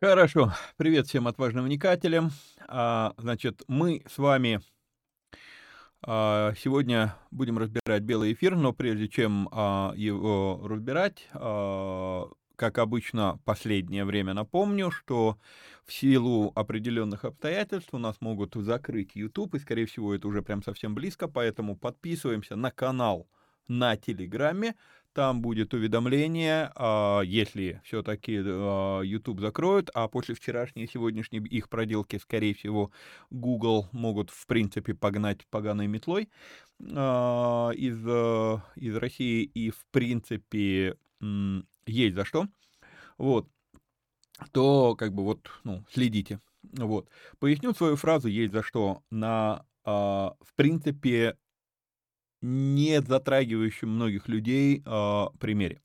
Хорошо. Привет всем отважным вникателям. А, значит, мы с вами а, сегодня будем разбирать белый эфир, но прежде чем а, его разбирать, а, как обычно, последнее время напомню, что в силу определенных обстоятельств у нас могут закрыть YouTube, и, скорее всего, это уже прям совсем близко, поэтому подписываемся на канал на Телеграме, там будет уведомление, а, если все-таки а, YouTube закроют, а после вчерашней и сегодняшней их проделки, скорее всего, Google могут, в принципе, погнать поганой метлой а, из, из России, и, в принципе, есть за что, вот, то, как бы, вот, ну, следите. Вот. Поясню свою фразу. «есть за что» на, в принципе, не затрагивающем многих людей э, примере.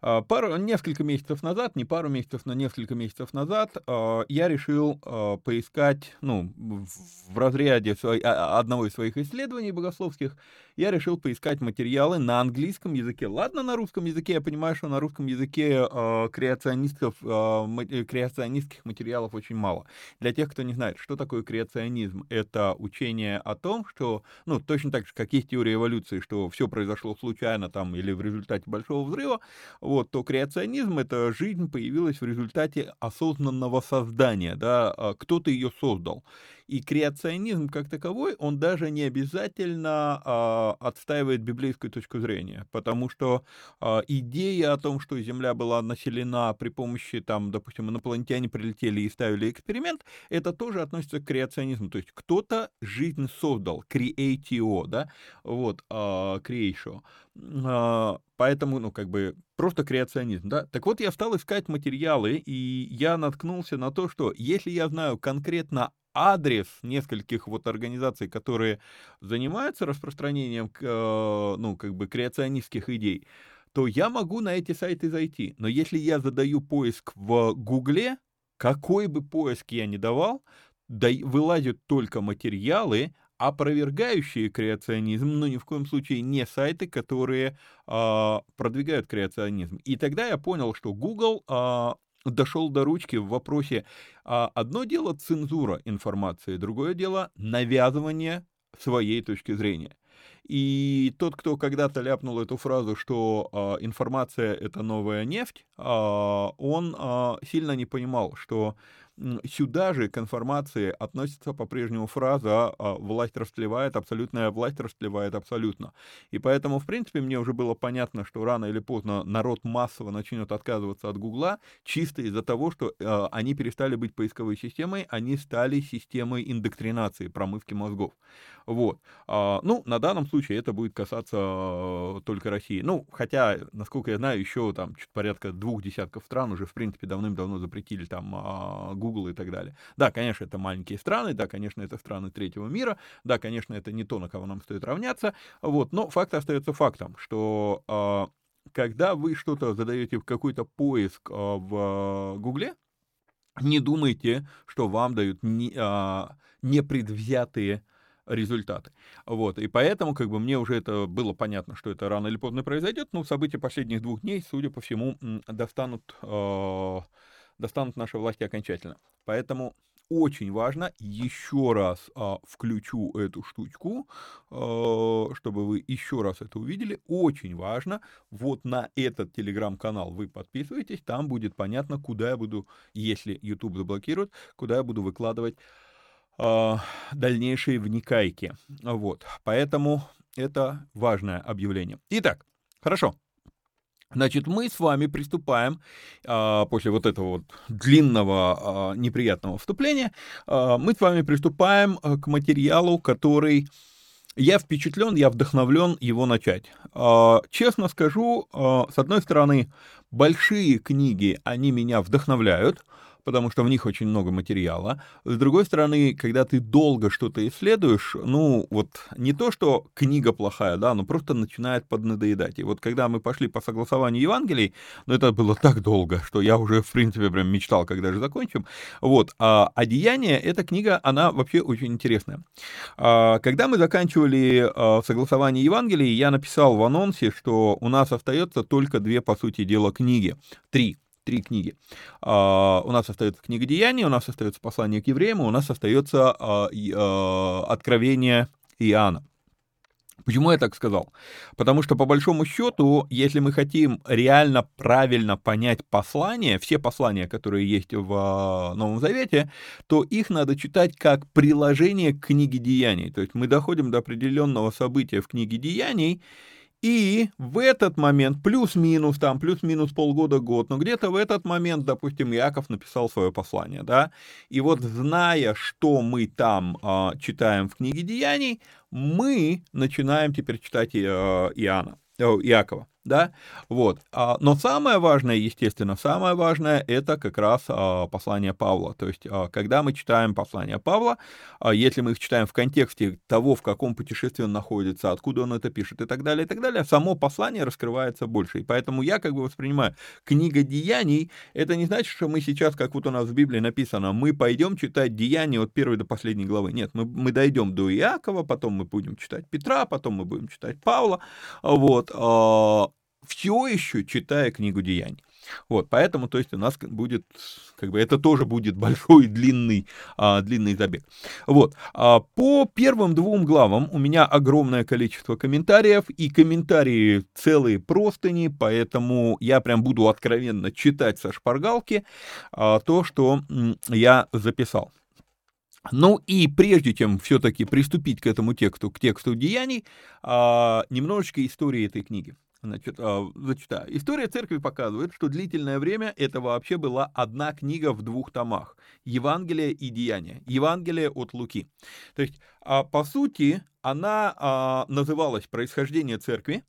А, пару, несколько месяцев назад, не пару месяцев, но несколько месяцев назад э, я решил э, поискать, ну, в, разряде одного из своих исследований богословских, я решил поискать материалы на английском языке. Ладно, на русском языке, я понимаю, что на русском языке креационистов, э, креационистских материалов очень мало. Для тех, кто не знает, что такое креационизм, это учение о том, что, ну, точно так же, как есть теория эволюции, что все произошло случайно там или в результате большого взрыва, вот, то креационизм — это жизнь появилась в результате осознанного создания, да, а, кто-то ее создал. И креационизм как таковой, он даже не обязательно э, отстаивает библейскую точку зрения, потому что э, идея о том, что Земля была населена при помощи, там, допустим, инопланетяне прилетели и ставили эксперимент, это тоже относится к креационизму, то есть кто-то жизнь создал, creatio, да, вот, э, creatio. Э, поэтому, ну, как бы, просто креационизм, да. Так вот, я стал искать материалы, и я наткнулся на то, что если я знаю конкретно адрес нескольких вот организаций, которые занимаются распространением, э, ну, как бы креационистских идей, то я могу на эти сайты зайти. Но если я задаю поиск в Гугле, какой бы поиск я ни давал, да, вылазят только материалы, опровергающие креационизм, но ни в коем случае не сайты, которые э, продвигают креационизм. И тогда я понял, что Google э, дошел до ручки в вопросе, а одно дело цензура информации, другое дело навязывание своей точки зрения. И тот, кто когда-то ляпнул эту фразу, что э, информация это новая нефть, э, он э, сильно не понимал, что Сюда же к информации относится по-прежнему фраза а, «власть растлевает, абсолютная власть растлевает абсолютно». И поэтому, в принципе, мне уже было понятно, что рано или поздно народ массово начнет отказываться от Гугла чисто из-за того, что э, они перестали быть поисковой системой, они стали системой индоктринации, промывки мозгов. Вот. А, ну, на данном случае это будет касаться а, только России. Ну, хотя, насколько я знаю, еще там порядка двух десятков стран уже, в принципе, давным-давно запретили там а, Google и так далее. Да, конечно, это маленькие страны, да, конечно, это страны третьего мира, да, конечно, это не то, на кого нам стоит равняться, вот, но факт остается фактом, что когда вы что-то задаете в какой-то поиск в Гугле, не думайте, что вам дают не, непредвзятые результаты. Вот, и поэтому, как бы, мне уже это было понятно, что это рано или поздно произойдет, но события последних двух дней, судя по всему, достанут, э, достанут наши власти окончательно. Поэтому очень важно, еще раз э, включу эту штучку, э, чтобы вы еще раз это увидели, очень важно, вот на этот телеграм-канал вы подписываетесь, там будет понятно, куда я буду, если YouTube заблокирует, куда я буду выкладывать а, дальнейшие вникайки. Вот, поэтому это важное объявление. Итак, хорошо. Значит, мы с вами приступаем а, после вот этого вот длинного а, неприятного вступления, а, мы с вами приступаем к материалу, который я впечатлен, я вдохновлен его начать. Честно скажу, с одной стороны, большие книги, они меня вдохновляют, потому что в них очень много материала. С другой стороны, когда ты долго что-то исследуешь, ну, вот не то, что книга плохая, да, но просто начинает поднадоедать. И вот когда мы пошли по согласованию Евангелий, ну, это было так долго, что я уже, в принципе, прям мечтал, когда же закончим. Вот, а «Одеяние» — эта книга, она вообще очень интересная. А, когда мы заканчивали а, согласование Евангелий, я написал в анонсе, что у нас остается только две, по сути дела, книги. Три три книги. А, у нас остается книга Деяний, у нас остается послание к евреям, у нас остается а, а, откровение Иоанна. Почему я так сказал? Потому что, по большому счету, если мы хотим реально правильно понять послание, все послания, которые есть в Новом Завете, то их надо читать как приложение к книге Деяний. То есть мы доходим до определенного события в книге Деяний, и в этот момент, плюс-минус, там, плюс-минус полгода-год, но где-то в этот момент, допустим, Яков написал свое послание, да, и вот зная, что мы там э, читаем в книге Деяний, мы начинаем теперь читать э, Иоанна, э, Иакова да, вот. А, но самое важное, естественно, самое важное это как раз а, послание Павла. То есть, а, когда мы читаем послание Павла, если мы их читаем в контексте того, в каком путешествии он находится, откуда он это пишет и так далее, и так далее, само послание раскрывается больше. И поэтому я как бы воспринимаю книга деяний, это не значит, что мы сейчас, как вот у нас в Библии написано, мы пойдем читать деяния от первой до последней главы. Нет, мы, мы дойдем до Иакова, потом мы будем читать Петра, потом мы будем читать Павла, вот, все еще читая книгу Деяний. Вот, поэтому, то есть, у нас будет, как бы, это тоже будет большой, длинный, а, длинный забег. Вот, а, по первым двум главам у меня огромное количество комментариев, и комментарии целые простыни, поэтому я прям буду откровенно читать со шпаргалки а, то, что я записал. Ну и прежде чем все-таки приступить к этому тексту, к тексту деяний, а, немножечко истории этой книги. Значит, а, зачитаю. История церкви показывает, что длительное время это вообще была одна книга в двух томах. Евангелие и Деяния. Евангелие от Луки. То есть, а, по сути, она а, называлась «Происхождение церкви».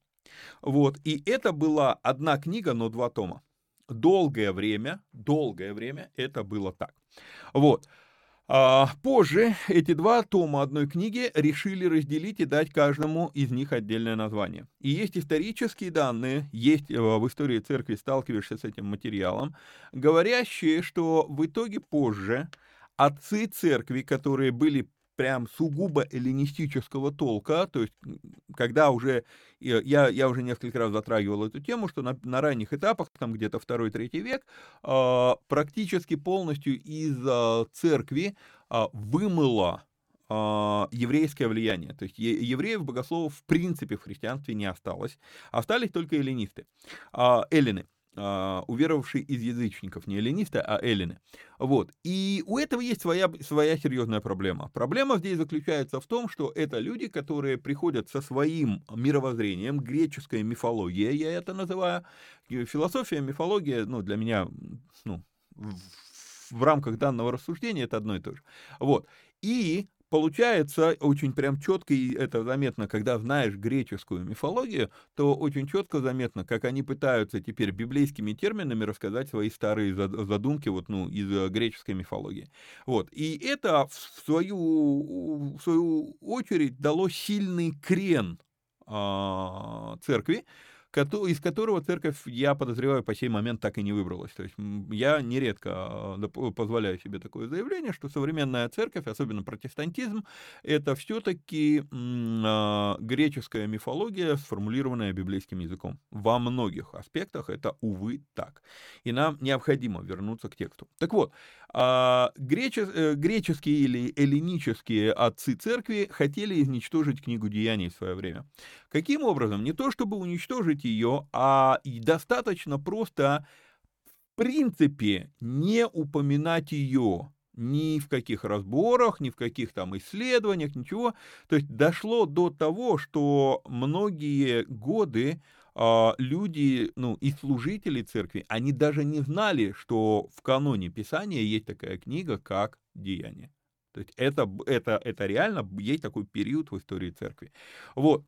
Вот, и это была одна книга, но два тома. Долгое время, долгое время это было так. Вот. А, позже эти два тома одной книги решили разделить и дать каждому из них отдельное название. И есть исторические данные, есть э, в истории церкви, сталкиваешься с этим материалом, говорящие, что в итоге позже отцы церкви, которые были прям сугубо эллинистического толка, то есть когда уже, я, я уже несколько раз затрагивал эту тему, что на, на ранних этапах, там где-то второй-третий век, э, практически полностью из э, церкви э, вымыло а, еврейское влияние. То есть евреев, богословов в принципе в христианстве не осталось. Остались только эллинисты, а, эллины а, уверовавшие из язычников, не эллинисты, а эллины. Вот. И у этого есть своя, своя серьезная проблема. Проблема здесь заключается в том, что это люди, которые приходят со своим мировоззрением, греческая мифология, я это называю, философия, мифология, ну, для меня, ну, в, рамках данного рассуждения это одно и то же. Вот. И получается очень прям четко, и это заметно, когда знаешь греческую мифологию, то очень четко заметно, как они пытаются теперь библейскими терминами рассказать свои старые задумки вот, ну, из э, греческой мифологии. Вот. И это в свою, в свою очередь дало сильный крен а, церкви, из которого церковь, я подозреваю, по сей момент так и не выбралась. То есть я нередко а, позволяю себе такое заявление, что современная церковь, особенно протестантизм, это все-таки а, греческая мифология, сформулированная библейским языком. Во многих аспектах это, увы, так. И нам необходимо вернуться к тексту. Так вот, а, э, греческие или эллинические отцы церкви хотели изничтожить книгу Деяний в свое время. Каким образом? Не то чтобы уничтожить ее, а достаточно просто в принципе не упоминать ее ни в каких разборах, ни в каких там исследованиях, ничего. То есть дошло до того, что многие годы а, люди, ну, и служители церкви, они даже не знали, что в каноне Писания есть такая книга, как «Деяние». То есть это, это, это реально есть такой период в истории церкви. Вот.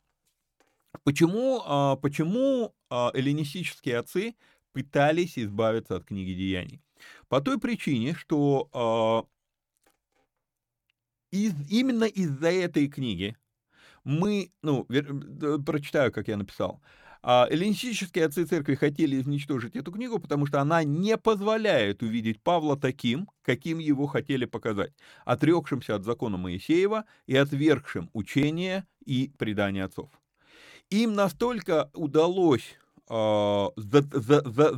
Почему, а, почему а, эллинистические отцы пытались избавиться от книги Деяний? По той причине, что из, именно из-за этой книги мы, ну, прочитаю, как я написал, эллинистические отцы церкви хотели изничтожить эту книгу, потому что она не позволяет увидеть Павла таким, каким его хотели показать, отрекшимся от закона Моисеева и отвергшим учение и предание отцов. Им настолько удалось а, за,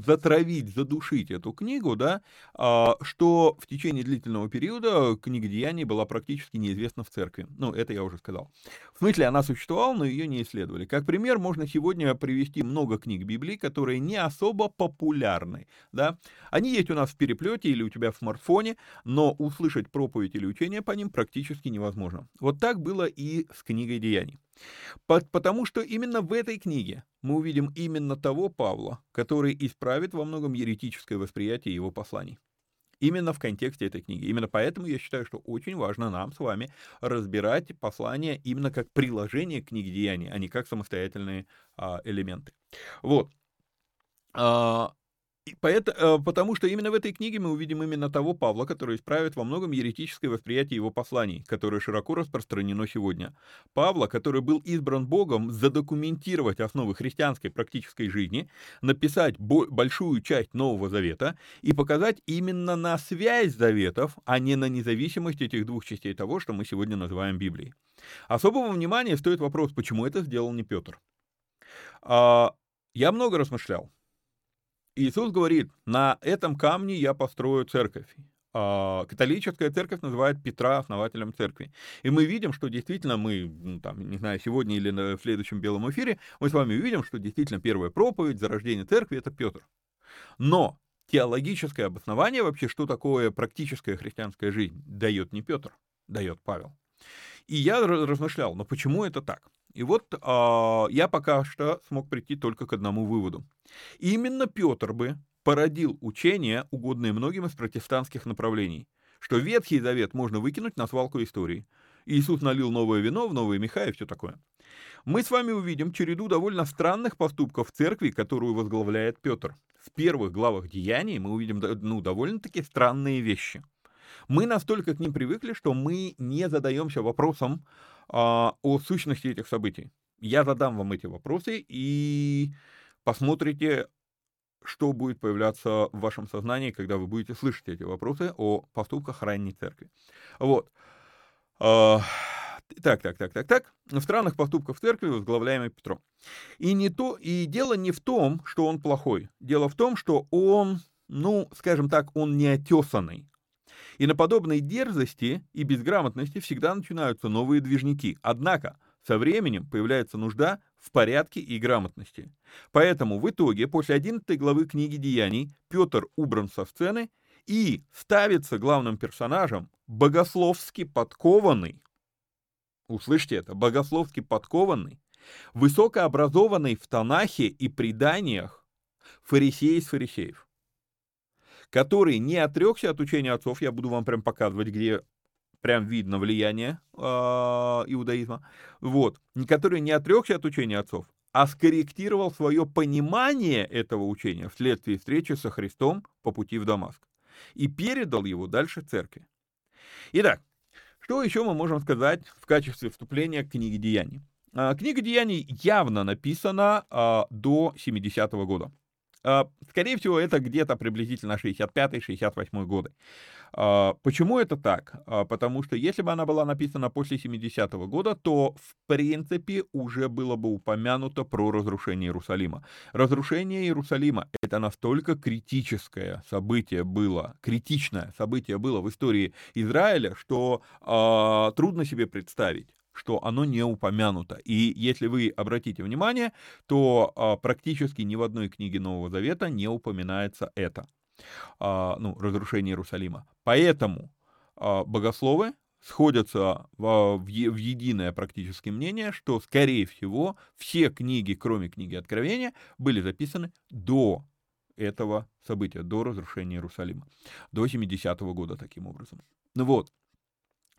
затравить, задушить эту книгу, да, а, что в течение длительного периода книга Деяний была практически неизвестна в церкви. Ну, это я уже сказал. В смысле, она существовала, но ее не исследовали. Как пример, можно сегодня привести много книг Библии, которые не особо популярны. Да? Они есть у нас в переплете или у тебя в смартфоне, но услышать проповедь или учение по ним практически невозможно. Вот так было и с книгой Деяний. Потому что именно в этой книге мы увидим именно того Павла, который исправит во многом еретическое восприятие его посланий. Именно в контексте этой книги. Именно поэтому я считаю, что очень важно нам с вами разбирать послания именно как приложение к книге Деяний, а не как самостоятельные а, элементы. Вот. А, Поэтому, э, потому что именно в этой книге мы увидим именно того Павла, который исправит во многом еретическое восприятие его посланий, которое широко распространено сегодня. Павла, который был избран Богом задокументировать основы христианской практической жизни, написать большую часть Нового Завета и показать именно на связь заветов, а не на независимость этих двух частей того, что мы сегодня называем Библией. Особого внимания стоит вопрос, почему это сделал не Петр. А, я много размышлял. Иисус говорит, на этом камне я построю церковь. А, католическая церковь называет Петра основателем церкви. И мы видим, что действительно мы, ну, там, не знаю, сегодня или в следующем белом эфире, мы с вами увидим, что действительно первая проповедь, зарождение церкви — это Петр. Но теологическое обоснование вообще, что такое практическая христианская жизнь, дает не Петр, дает Павел. И я размышлял, но почему это так? И вот э, я пока что смог прийти только к одному выводу. Именно Петр бы породил учение, угодное многим из протестантских направлений, что Ветхий Завет можно выкинуть на свалку истории. Иисус налил новое вино в новые меха и все такое. Мы с вами увидим череду довольно странных поступков церкви, которую возглавляет Петр. В первых главах Деяний мы увидим ну, довольно-таки странные вещи. Мы настолько к ним привыкли, что мы не задаемся вопросом, а, о сущности этих событий. Я задам вам эти вопросы и посмотрите, что будет появляться в вашем сознании, когда вы будете слышать эти вопросы о поступках ранней церкви. Вот. А, так, так, так, так, так. В странных поступках церкви, возглавляемой Петром. И, не то, и дело не в том, что он плохой. Дело в том, что он, ну, скажем так, он неотесанный. И на подобной дерзости и безграмотности всегда начинаются новые движники. Однако со временем появляется нужда в порядке и грамотности. Поэтому в итоге после 11 главы книги Деяний Петр убран со сцены и ставится главным персонажем богословски подкованный, услышьте это, богословски подкованный, высокообразованный в Танахе и преданиях фарисей из фарисеев, который не отрекся от учения отцов, я буду вам прям показывать, где прям видно влияние э, иудаизма, вот, который не отрекся от учения отцов, а скорректировал свое понимание этого учения вследствие встречи со Христом по пути в Дамаск и передал его дальше церкви. Итак, что еще мы можем сказать в качестве вступления к книге Деяний? А, книга Деяний явно написана а, до 70-го года. А, скорее всего, это где-то приблизительно 65-68 годы. А, почему это так? А, потому что если бы она была написана после 70-го года, то в принципе уже было бы упомянуто про разрушение Иерусалима. Разрушение Иерусалима — это настолько критическое событие было, критичное событие было в истории Израиля, что э, трудно себе представить, что оно не упомянуто. И если вы обратите внимание, то а, практически ни в одной книге Нового Завета не упоминается это, а, ну, разрушение Иерусалима. Поэтому а, богословы сходятся в, в, единое практически мнение, что, скорее всего, все книги, кроме книги Откровения, были записаны до этого события, до разрушения Иерусалима, до 70-го года таким образом. Ну вот,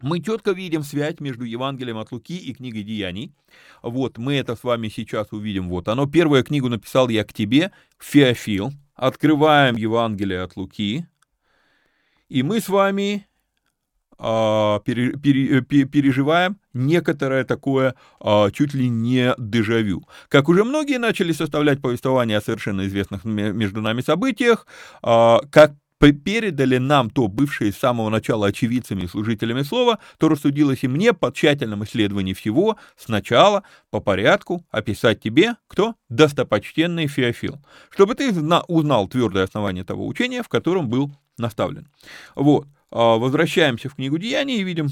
мы четко видим связь между Евангелием от Луки и книгой Деяний. Вот, мы это с вами сейчас увидим. Вот, оно, первую книгу написал я к тебе, Феофил. Открываем Евангелие от Луки. И мы с вами а, пере, пере, переживаем некоторое такое а, чуть ли не дежавю. Как уже многие начали составлять повествование о совершенно известных между нами событиях, а, как передали нам то, бывшие с самого начала очевидцами и служителями слова, то рассудилось и мне по тщательном исследовании всего сначала по порядку описать тебе, кто достопочтенный Феофил, чтобы ты узнал твердое основание того учения, в котором был наставлен. Вот, а, возвращаемся в книгу Деяний и видим,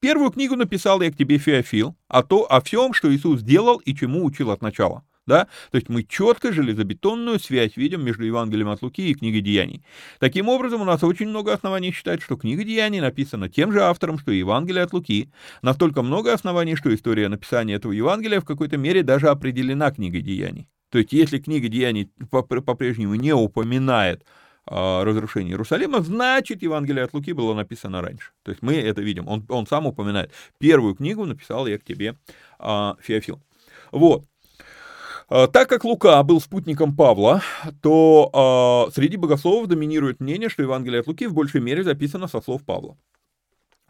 первую книгу написал я к тебе Феофил, о, то, о всем, что Иисус сделал и чему учил от начала да, то есть мы четко железобетонную связь видим между Евангелием от Луки и книгой Деяний. Таким образом, у нас очень много оснований считать, что книга Деяний написана тем же автором, что и Евангелие от Луки. Настолько много оснований, что история написания этого Евангелия в какой-то мере даже определена книгой Деяний. То есть, если книга Деяний по-прежнему не упоминает а, разрушение Иерусалима, значит, Евангелие от Луки было написано раньше. То есть мы это видим. Он, он сам упоминает. Первую книгу написал я к тебе, а, Феофил. Вот. А, так как Лука был спутником Павла, то э, среди богословов доминирует мнение, что Евангелие от Луки в большей мере записано со слов Павла.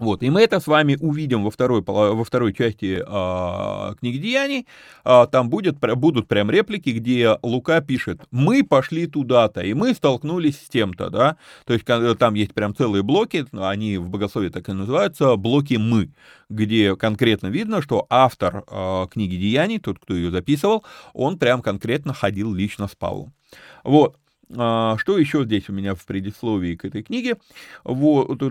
Вот, и мы это с вами увидим во второй, во второй части э, книги Деяний. Э, там будет, будут прям реплики, где Лука пишет, мы пошли туда-то, и мы столкнулись с тем-то, да. То есть там есть прям целые блоки, они в богословии так и называются, блоки «мы», где конкретно видно, что автор э, книги Деяний, тот, кто ее записывал, он прям конкретно ходил лично с Павлом. Вот. А, что еще здесь у меня в предисловии к этой книге? Вот.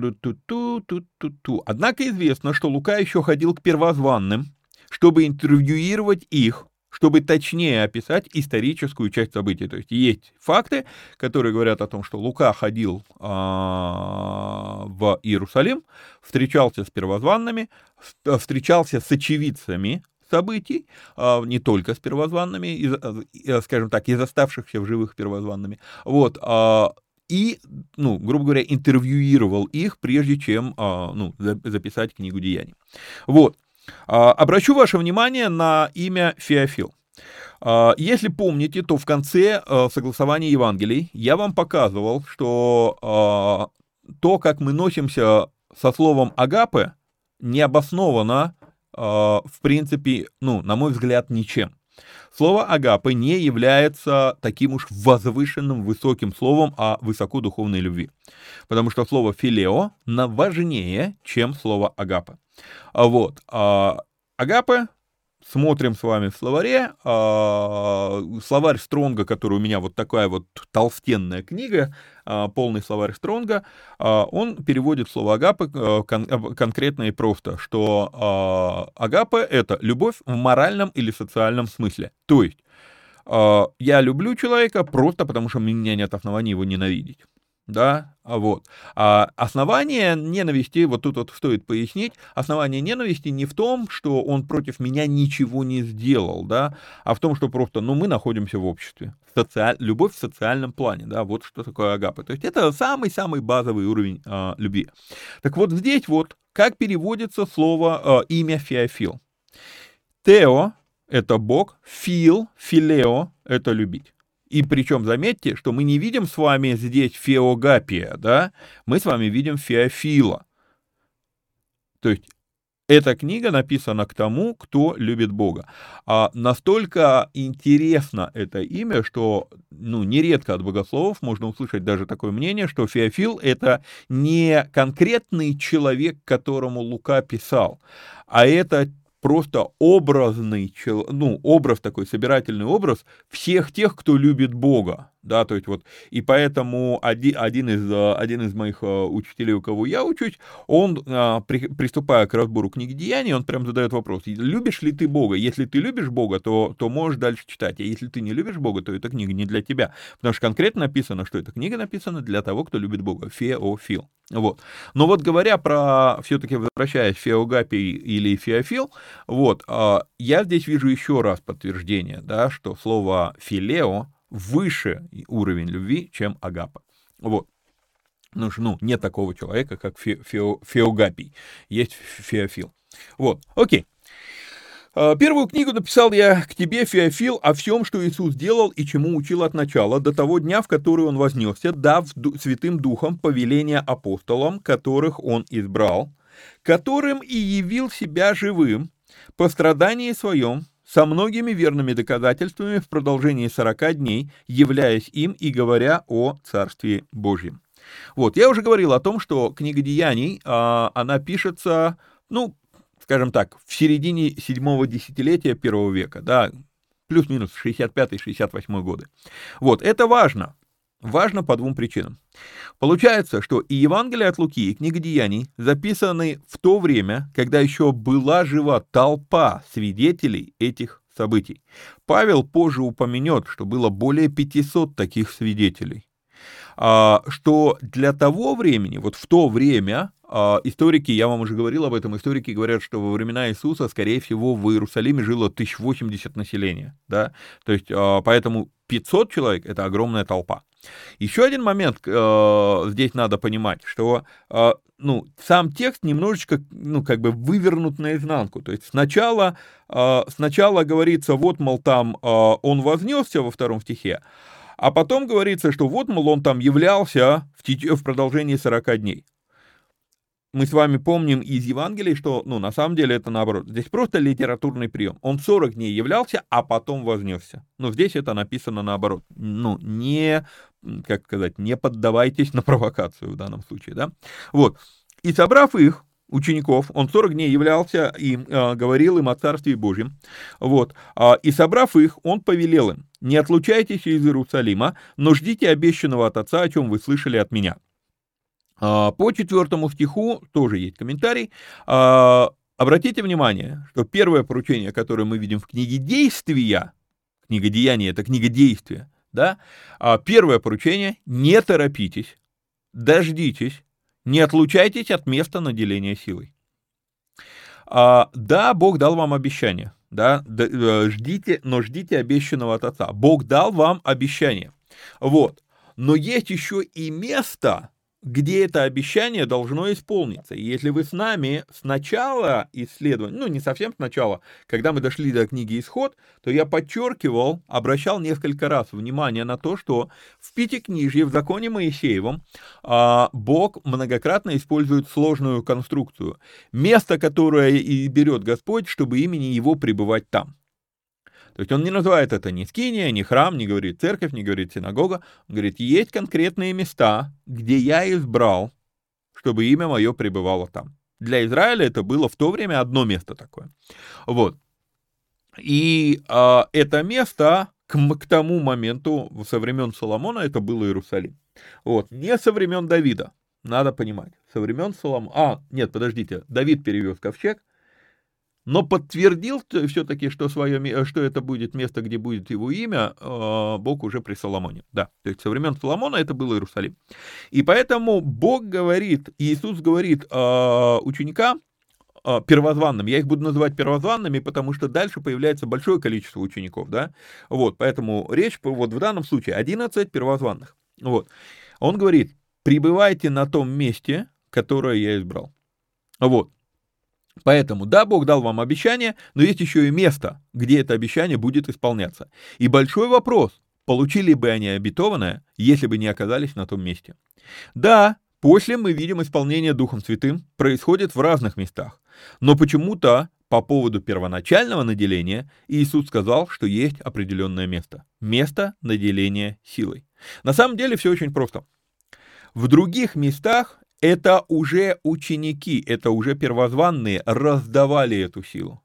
Однако известно, что Лука еще ходил к первозванным, чтобы интервьюировать их, чтобы точнее описать историческую часть событий. То есть есть факты, которые говорят о том, что Лука ходил а, в Иерусалим, встречался с первозванными, встречался с очевидцами событий, а, не только с первозванными, э, скажем так, из оставшихся в живых первозванными, вот, а, и, ну, грубо говоря, интервьюировал их, прежде чем, а, ну, записать книгу деяний. Вот. Обращу ваше внимание на имя Феофил. Если помните, то в конце согласования Евангелий я вам показывал, что то, как мы носимся со словом «агапе», не обосновано а, в принципе, ну, на мой взгляд, ничем. Слово агапы не является таким уж возвышенным, высоким словом о высокодуховной любви. Потому что слово филео важнее, чем слово агапа. Вот. А, агапы смотрим с вами в словаре. А, словарь Стронга, который у меня вот такая вот толстенная книга, а, полный словарь Стронга, а, он переводит слово агапы кон- конкретно и просто, что агапы — это любовь в моральном или социальном смысле. То есть я люблю человека просто потому, что у меня нет оснований его ненавидеть да, а вот. А основание ненависти, вот тут вот стоит пояснить, основание ненависти не в том, что он против меня ничего не сделал, да, а в том, что просто, ну, мы находимся в обществе. Социаль... Любовь в социальном плане, да, вот что такое агапы. То есть это самый-самый базовый уровень а, любви. Так вот здесь вот, как переводится слово, а, имя Феофил. Тео — это Бог, фил, филео — это любить. И причем заметьте, что мы не видим с вами здесь Феогапия, да, мы с вами видим Феофила. То есть эта книга написана к тому, кто любит Бога. А настолько интересно это имя, что ну, нередко от богословов можно услышать даже такое мнение, что Феофил — это не конкретный человек, которому Лука писал, а это просто образный, ну, образ такой, собирательный образ всех тех, кто любит Бога да, то есть вот, и поэтому один, один, из, э, один из моих э, учителей, у кого я учусь, он, а, при, приступая к разбору книги Деяний, он прям задает вопрос, любишь ли ты Бога? Если ты любишь Бога, то, то можешь дальше читать, а если ты не любишь Бога, то эта книга не для тебя, потому что конкретно написано, что эта книга написана для того, кто любит Бога, феофил. Вот. Но вот говоря про, все-таки возвращаясь, феогапий или феофил, вот, а, я здесь вижу еще раз подтверждение, да, что слово филео, выше уровень любви, чем агапа. Вот. Ну, ну, нет такого человека, как фе, фео, феогапий. Есть феофил. Вот, окей. А, первую книгу написал я к тебе, Феофил, о всем, что Иисус делал и чему учил от начала, до того дня, в который Он вознесся, дав Святым Духом повеление апостолам, которых Он избрал, которым и явил себя живым по страдании своем, со многими верными доказательствами в продолжении 40 дней, являясь им и говоря о Царстве Божьем. Вот, я уже говорил о том, что книга Деяний, а, она пишется, ну, скажем так, в середине седьмого десятилетия первого века, да, плюс-минус 65-68 годы. Вот, это важно, важно по двум причинам. Получается, что и Евангелие от Луки, и книга Деяний записаны в то время, когда еще была жива толпа свидетелей этих событий. Павел позже упомянет, что было более 500 таких свидетелей. А, что для того времени, вот в то время, а, историки, я вам уже говорил об этом, историки говорят, что во времена Иисуса, скорее всего, в Иерусалиме жило 1080 населения, да, то есть, а, поэтому 500 человек — это огромная толпа. Еще один момент э, здесь надо понимать, что э, ну, сам текст немножечко, ну, как бы вывернут наизнанку. То есть сначала, э, сначала говорится, вот, мол, там э, он вознесся во втором стихе, а потом говорится, что вот, мол, он там являлся в, в продолжении 40 дней мы с вами помним из Евангелия, что, ну, на самом деле это наоборот. Здесь просто литературный прием. Он 40 дней являлся, а потом вознесся. Но здесь это написано наоборот. Ну, не, как сказать, не поддавайтесь на провокацию в данном случае, да. Вот. И собрав их, учеников, он 40 дней являлся и э, говорил им о Царстве Божьем, вот, э, и собрав их, он повелел им, не отлучайтесь из Иерусалима, но ждите обещанного от Отца, о чем вы слышали от меня. А, по четвертому стиху тоже есть комментарий. А, обратите внимание, что первое поручение, которое мы видим в книге действия, книга деяния, это книга действия, да, а первое поручение – не торопитесь, дождитесь, не отлучайтесь от места наделения силой. Да, Бог дал вам обещание, да, э, ждите, но ждите обещанного от Отца. Бог дал вам обещание, вот. Но есть еще и место, где это обещание должно исполниться. И если вы с нами с начала исследования, ну не совсем сначала, когда мы дошли до книги «Исход», то я подчеркивал, обращал несколько раз внимание на то, что в Пятикнижье, в законе Моисеевом, а, Бог многократно использует сложную конструкцию. Место, которое и берет Господь, чтобы имени Его пребывать там. То есть он не называет это ни скиния, ни храм, не говорит церковь, не говорит синагога. Он говорит, есть конкретные места, где я избрал, чтобы имя мое пребывало там. Для Израиля это было в то время одно место такое. Вот. И э, это место к, к тому моменту, со времен Соломона, это было Иерусалим. Вот, не со времен Давида, надо понимать. Со времен Соломона. А, нет, подождите, Давид перевез ковчег, но подтвердил все-таки, что, свое, что это будет место, где будет его имя, а, Бог уже при Соломоне. Да, то есть со времен Соломона это был Иерусалим. И поэтому Бог говорит, Иисус говорит а, ученикам, а, первозванным. Я их буду называть первозванными, потому что дальше появляется большое количество учеников, да. Вот, поэтому речь вот в данном случае 11 первозванных. Вот. Он говорит, пребывайте на том месте, которое я избрал. Вот. Поэтому, да, Бог дал вам обещание, но есть еще и место, где это обещание будет исполняться. И большой вопрос, получили бы они обетованное, если бы не оказались на том месте. Да, после мы видим исполнение Духом Святым происходит в разных местах, но почему-то по поводу первоначального наделения Иисус сказал, что есть определенное место. Место наделения силой. На самом деле все очень просто. В других местах это уже ученики, это уже первозванные раздавали эту силу.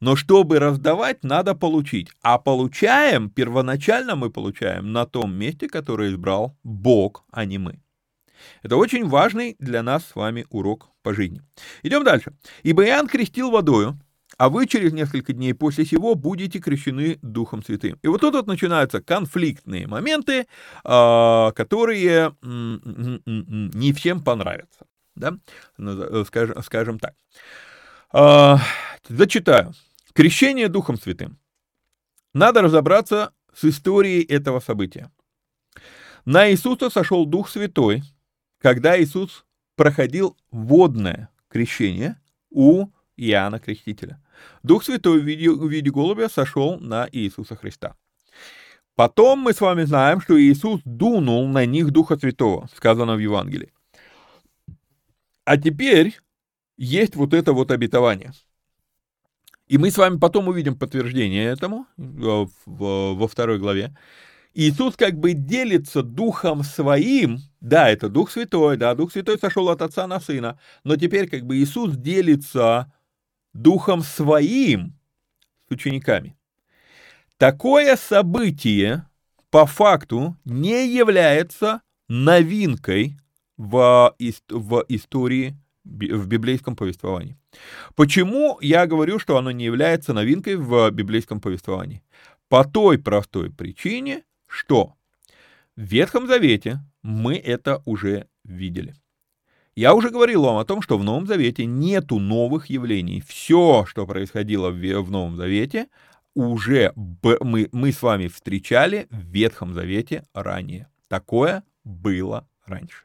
Но чтобы раздавать, надо получить. А получаем, первоначально мы получаем на том месте, которое избрал Бог, а не мы. Это очень важный для нас с вами урок по жизни. Идем дальше. «Ибо Иоанн крестил водою, а вы через несколько дней после сего будете крещены Духом Святым. И вот тут вот начинаются конфликтные моменты, а, которые не всем понравятся. Да? Э, скажем, скажем так. А, зачитаю. Крещение Духом Святым. Надо разобраться с историей этого события. На Иисуса сошел Дух Святой, когда Иисус проходил водное крещение у Иоанна Крестителя. Дух Святой в виде, в виде голубя сошел на Иисуса Христа. Потом мы с вами знаем, что Иисус дунул на них Духа Святого, сказано в Евангелии. А теперь есть вот это вот обетование. И мы с вами потом увидим подтверждение этому во, во второй главе. Иисус как бы делится Духом Своим, да, это Дух Святой, да, Дух Святой сошел от Отца на Сына, но теперь как бы Иисус делится Духом Своим с учениками. Такое событие по факту не является новинкой в, в истории, в библейском повествовании. Почему я говорю, что оно не является новинкой в библейском повествовании? По той простой причине, что в Ветхом Завете мы это уже видели. Я уже говорил вам о том, что в Новом Завете нету новых явлений. Все, что происходило в Новом Завете, уже мы, мы с вами встречали в Ветхом Завете ранее. Такое было раньше.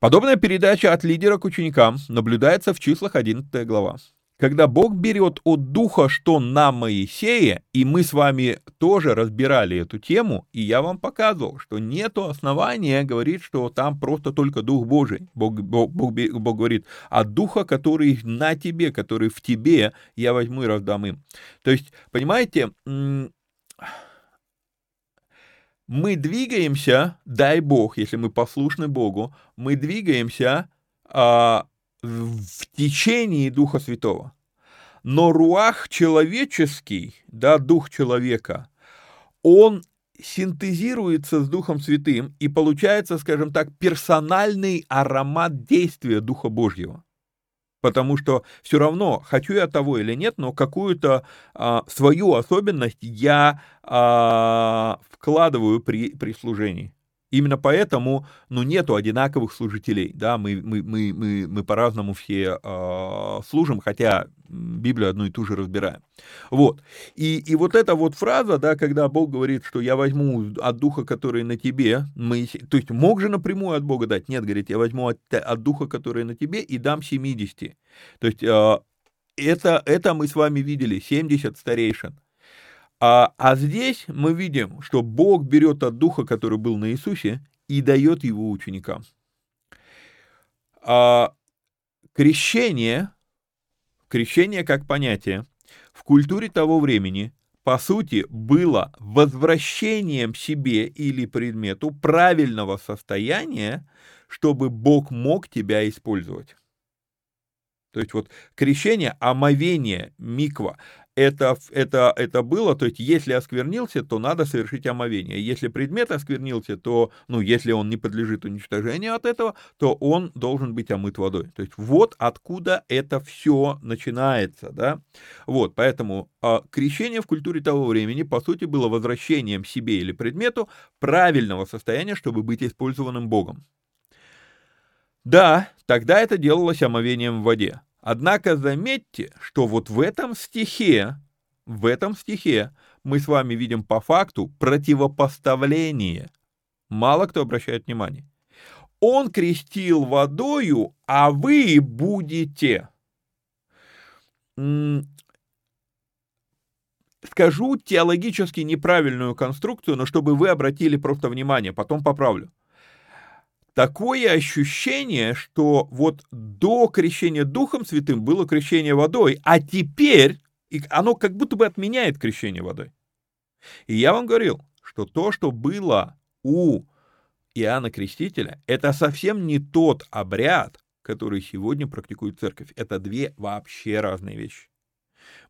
Подобная передача от лидера к ученикам наблюдается в числах 11 глава когда Бог берет от Духа, что на Моисея, и мы с вами тоже разбирали эту тему, и я вам показывал, что нету основания говорить, что там просто только Дух Божий. Бог, Бог, Бог, Бог говорит, а Духа, который на тебе, который в тебе, я возьму и раздам им. То есть, понимаете, мы двигаемся, дай Бог, если мы послушны Богу, мы двигаемся а, в течении Духа Святого. Но руах человеческий, да, дух человека, он синтезируется с Духом Святым и получается, скажем так, персональный аромат действия Духа Божьего. Потому что все равно, хочу я того или нет, но какую-то а, свою особенность я а, вкладываю при, при служении. Именно поэтому, ну, нету одинаковых служителей, да, мы, мы, мы, мы, мы по-разному все э, служим, хотя Библию одну и ту же разбираем. Вот, и, и вот эта вот фраза, да, когда Бог говорит, что я возьму от Духа, который на тебе, мы, то есть мог же напрямую от Бога дать, нет, говорит, я возьму от, от Духа, который на тебе, и дам 70. То есть э, это, это мы с вами видели, 70 старейшин. А, а здесь мы видим, что Бог берет от духа, который был на Иисусе, и дает его ученикам. А, крещение, крещение как понятие, в культуре того времени, по сути, было возвращением себе или предмету правильного состояния, чтобы Бог мог тебя использовать. То есть вот крещение, омовение, миква, это, это, это было, то есть если осквернился, то надо совершить омовение. Если предмет осквернился, то, ну, если он не подлежит уничтожению от этого, то он должен быть омыт водой. То есть вот откуда это все начинается, да. Вот, поэтому а, крещение в культуре того времени, по сути, было возвращением себе или предмету правильного состояния, чтобы быть использованным Богом. Да, тогда это делалось омовением в воде. Однако заметьте, что вот в этом стихе, в этом стихе мы с вами видим по факту противопоставление. Мало кто обращает внимание. Он крестил водою, а вы будете. Скажу теологически неправильную конструкцию, но чтобы вы обратили просто внимание, потом поправлю такое ощущение, что вот до крещения Духом Святым было крещение водой, а теперь оно как будто бы отменяет крещение водой. И я вам говорил, что то, что было у Иоанна Крестителя, это совсем не тот обряд, который сегодня практикует церковь. Это две вообще разные вещи.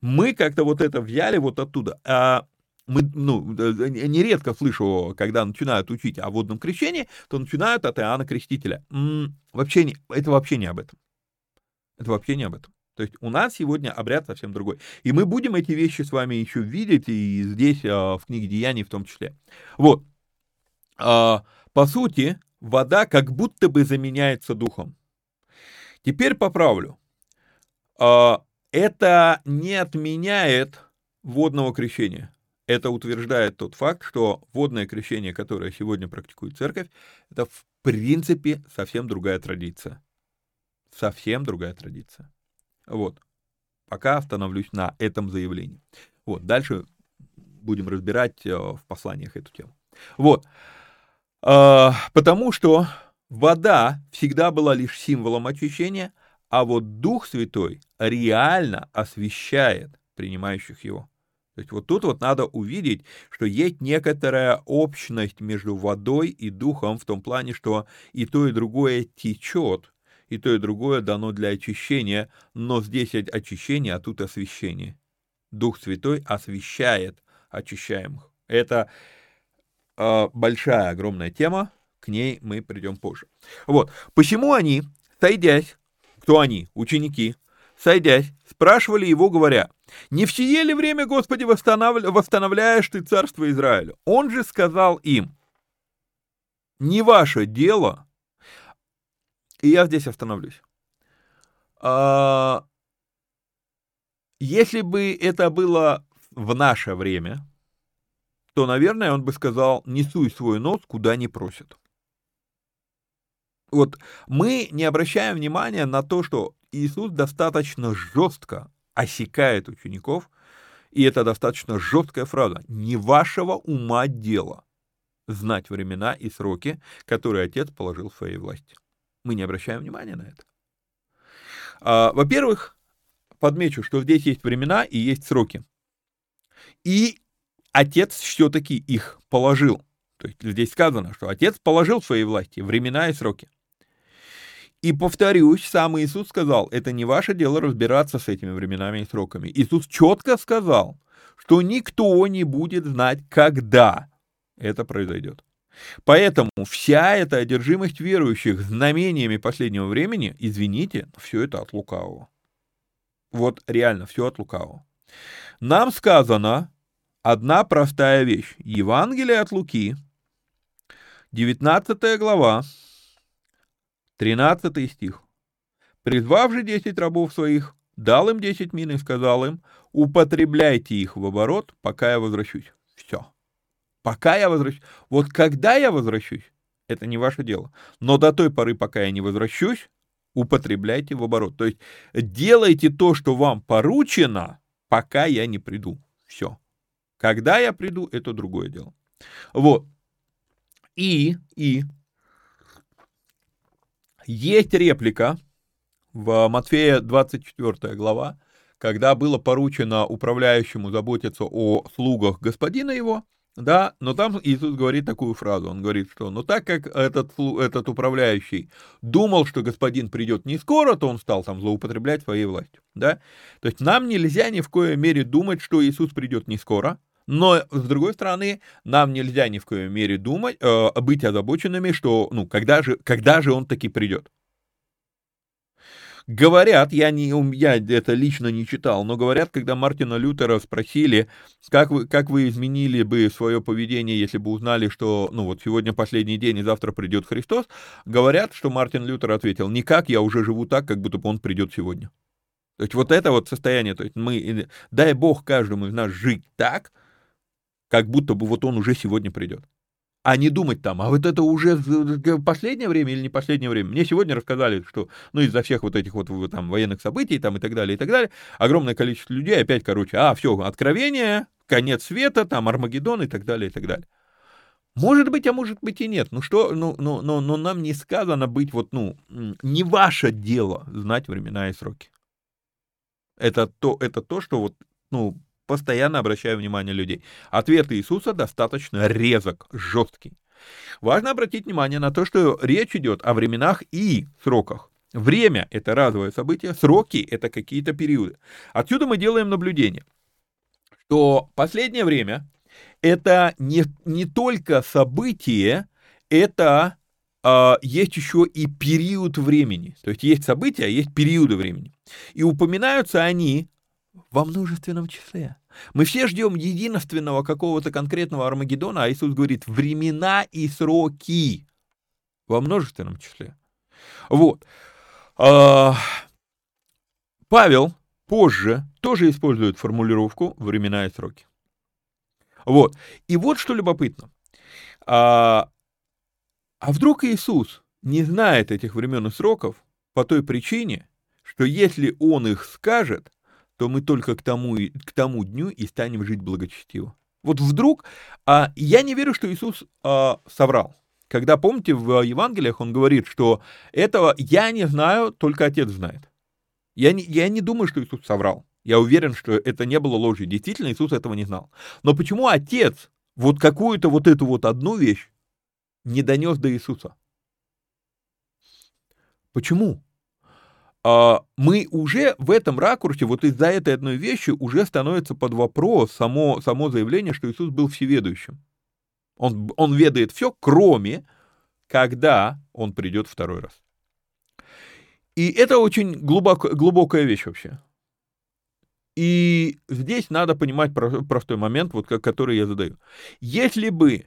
Мы как-то вот это взяли вот оттуда. А мы, ну, нередко слышу, когда начинают учить о водном крещении, то начинают от Иоанна Крестителя. М-м, вообще не, это вообще не об этом. Это вообще не об этом. То есть у нас сегодня обряд совсем другой. И мы будем эти вещи с вами еще видеть, и здесь, а, в книге Деяний в том числе. Вот. А, по сути, вода как будто бы заменяется духом. Теперь поправлю. А, это не отменяет водного крещения это утверждает тот факт, что водное крещение, которое сегодня практикует церковь, это в принципе совсем другая традиция. Совсем другая традиция. Вот. Пока остановлюсь на этом заявлении. Вот. Дальше будем разбирать э, в посланиях эту тему. Вот. А, потому что вода всегда была лишь символом очищения, а вот Дух Святой реально освещает принимающих его. То есть вот тут вот надо увидеть, что есть некоторая общность между водой и духом в том плане, что и то, и другое течет, и то, и другое дано для очищения, но здесь очищение, а тут освящение. Дух Святой освещает очищаемых. Это э, большая, огромная тема, к ней мы придем позже. Вот, почему они, сойдясь, кто они, ученики, сойдясь, спрашивали его, говоря, «Не в сие ли время, Господи, восстановляешь ты царство Израиля?» Он же сказал им, «Не ваше дело». И я здесь остановлюсь. А, если бы это было в наше время, то, наверное, он бы сказал, не суй свой нос, куда не просят. Вот мы не обращаем внимания на то, что Иисус достаточно жестко осекает учеников, и это достаточно жесткая фраза. Не вашего ума дело знать времена и сроки, которые Отец положил в своей власти. Мы не обращаем внимания на это. А, во-первых, подмечу, что здесь есть времена и есть сроки. И Отец все-таки их положил. То есть здесь сказано, что Отец положил в своей власти времена и сроки. И повторюсь, сам Иисус сказал, это не ваше дело разбираться с этими временами и сроками. Иисус четко сказал, что никто не будет знать, когда это произойдет. Поэтому вся эта одержимость верующих знамениями последнего времени, извините, все это от лукавого. Вот реально все от лукавого. Нам сказано одна простая вещь. Евангелие от Луки, 19 глава, 13 стих. «Призвав же десять рабов своих, дал им десять мин и сказал им, употребляйте их в оборот, пока я возвращусь». Все. Пока я возвращусь. Вот когда я возвращусь, это не ваше дело. Но до той поры, пока я не возвращусь, употребляйте в оборот. То есть делайте то, что вам поручено, пока я не приду. Все. Когда я приду, это другое дело. Вот. И, и есть реплика в Матфея 24 глава, когда было поручено управляющему заботиться о слугах господина его, да, но там Иисус говорит такую фразу, он говорит, что, ну так как этот, этот управляющий думал, что господин придет не скоро, то он стал там злоупотреблять своей властью, да, то есть нам нельзя ни в коей мере думать, что Иисус придет не скоро, но, с другой стороны, нам нельзя ни в коей мере думать, э, быть озабоченными, что, ну, когда же, когда же он таки придет. Говорят, я, не, я это лично не читал, но говорят, когда Мартина Лютера спросили, как вы, как вы изменили бы свое поведение, если бы узнали, что, ну вот сегодня последний день и завтра придет Христос, говорят, что Мартин Лютер ответил, никак, я уже живу так, как будто бы он придет сегодня. То есть вот это вот состояние, то есть мы, дай Бог каждому из нас жить так, как будто бы вот он уже сегодня придет а не думать там, а вот это уже последнее время или не последнее время. Мне сегодня рассказали, что, ну, из-за всех вот этих вот там военных событий там и так далее, и так далее, огромное количество людей опять, короче, а, все, откровение, конец света, там, Армагеддон и так далее, и так далее. Может быть, а может быть и нет. Ну что, ну, ну, но, но нам не сказано быть вот, ну, не ваше дело знать времена и сроки. Это то, это то, что вот, ну, постоянно обращаю внимание людей. Ответ Иисуса достаточно резок, жесткий. Важно обратить внимание на то, что речь идет о временах и сроках. Время – это разовое событие, сроки – это какие-то периоды. Отсюда мы делаем наблюдение, что последнее время – это не, не только событие, это э, есть еще и период времени. То есть есть события, а есть периоды времени. И упоминаются они во множественном числе. Мы все ждем единственного какого-то конкретного Армагеддона, а Иисус говорит времена и сроки во множественном числе. Вот. А, Павел позже тоже использует формулировку времена и сроки. Вот. И вот что любопытно. А, а вдруг Иисус не знает этих времен и сроков по той причине, что если он их скажет, то мы только к тому, к тому дню и станем жить благочестиво. Вот вдруг, а, я не верю, что Иисус а, соврал. Когда, помните, в Евангелиях он говорит, что этого я не знаю, только Отец знает. Я не, я не думаю, что Иисус соврал. Я уверен, что это не было ложью. Действительно, Иисус этого не знал. Но почему Отец вот какую-то вот эту вот одну вещь не донес до Иисуса? Почему? А, мы уже в этом ракурсе, вот из-за этой одной вещи, уже становится под вопрос само, само заявление, что Иисус был всеведущим. Он, он ведает все, кроме когда он придет второй раз. И это очень глубоко, глубокая вещь вообще. И здесь надо понимать простой момент, вот который я задаю. Если бы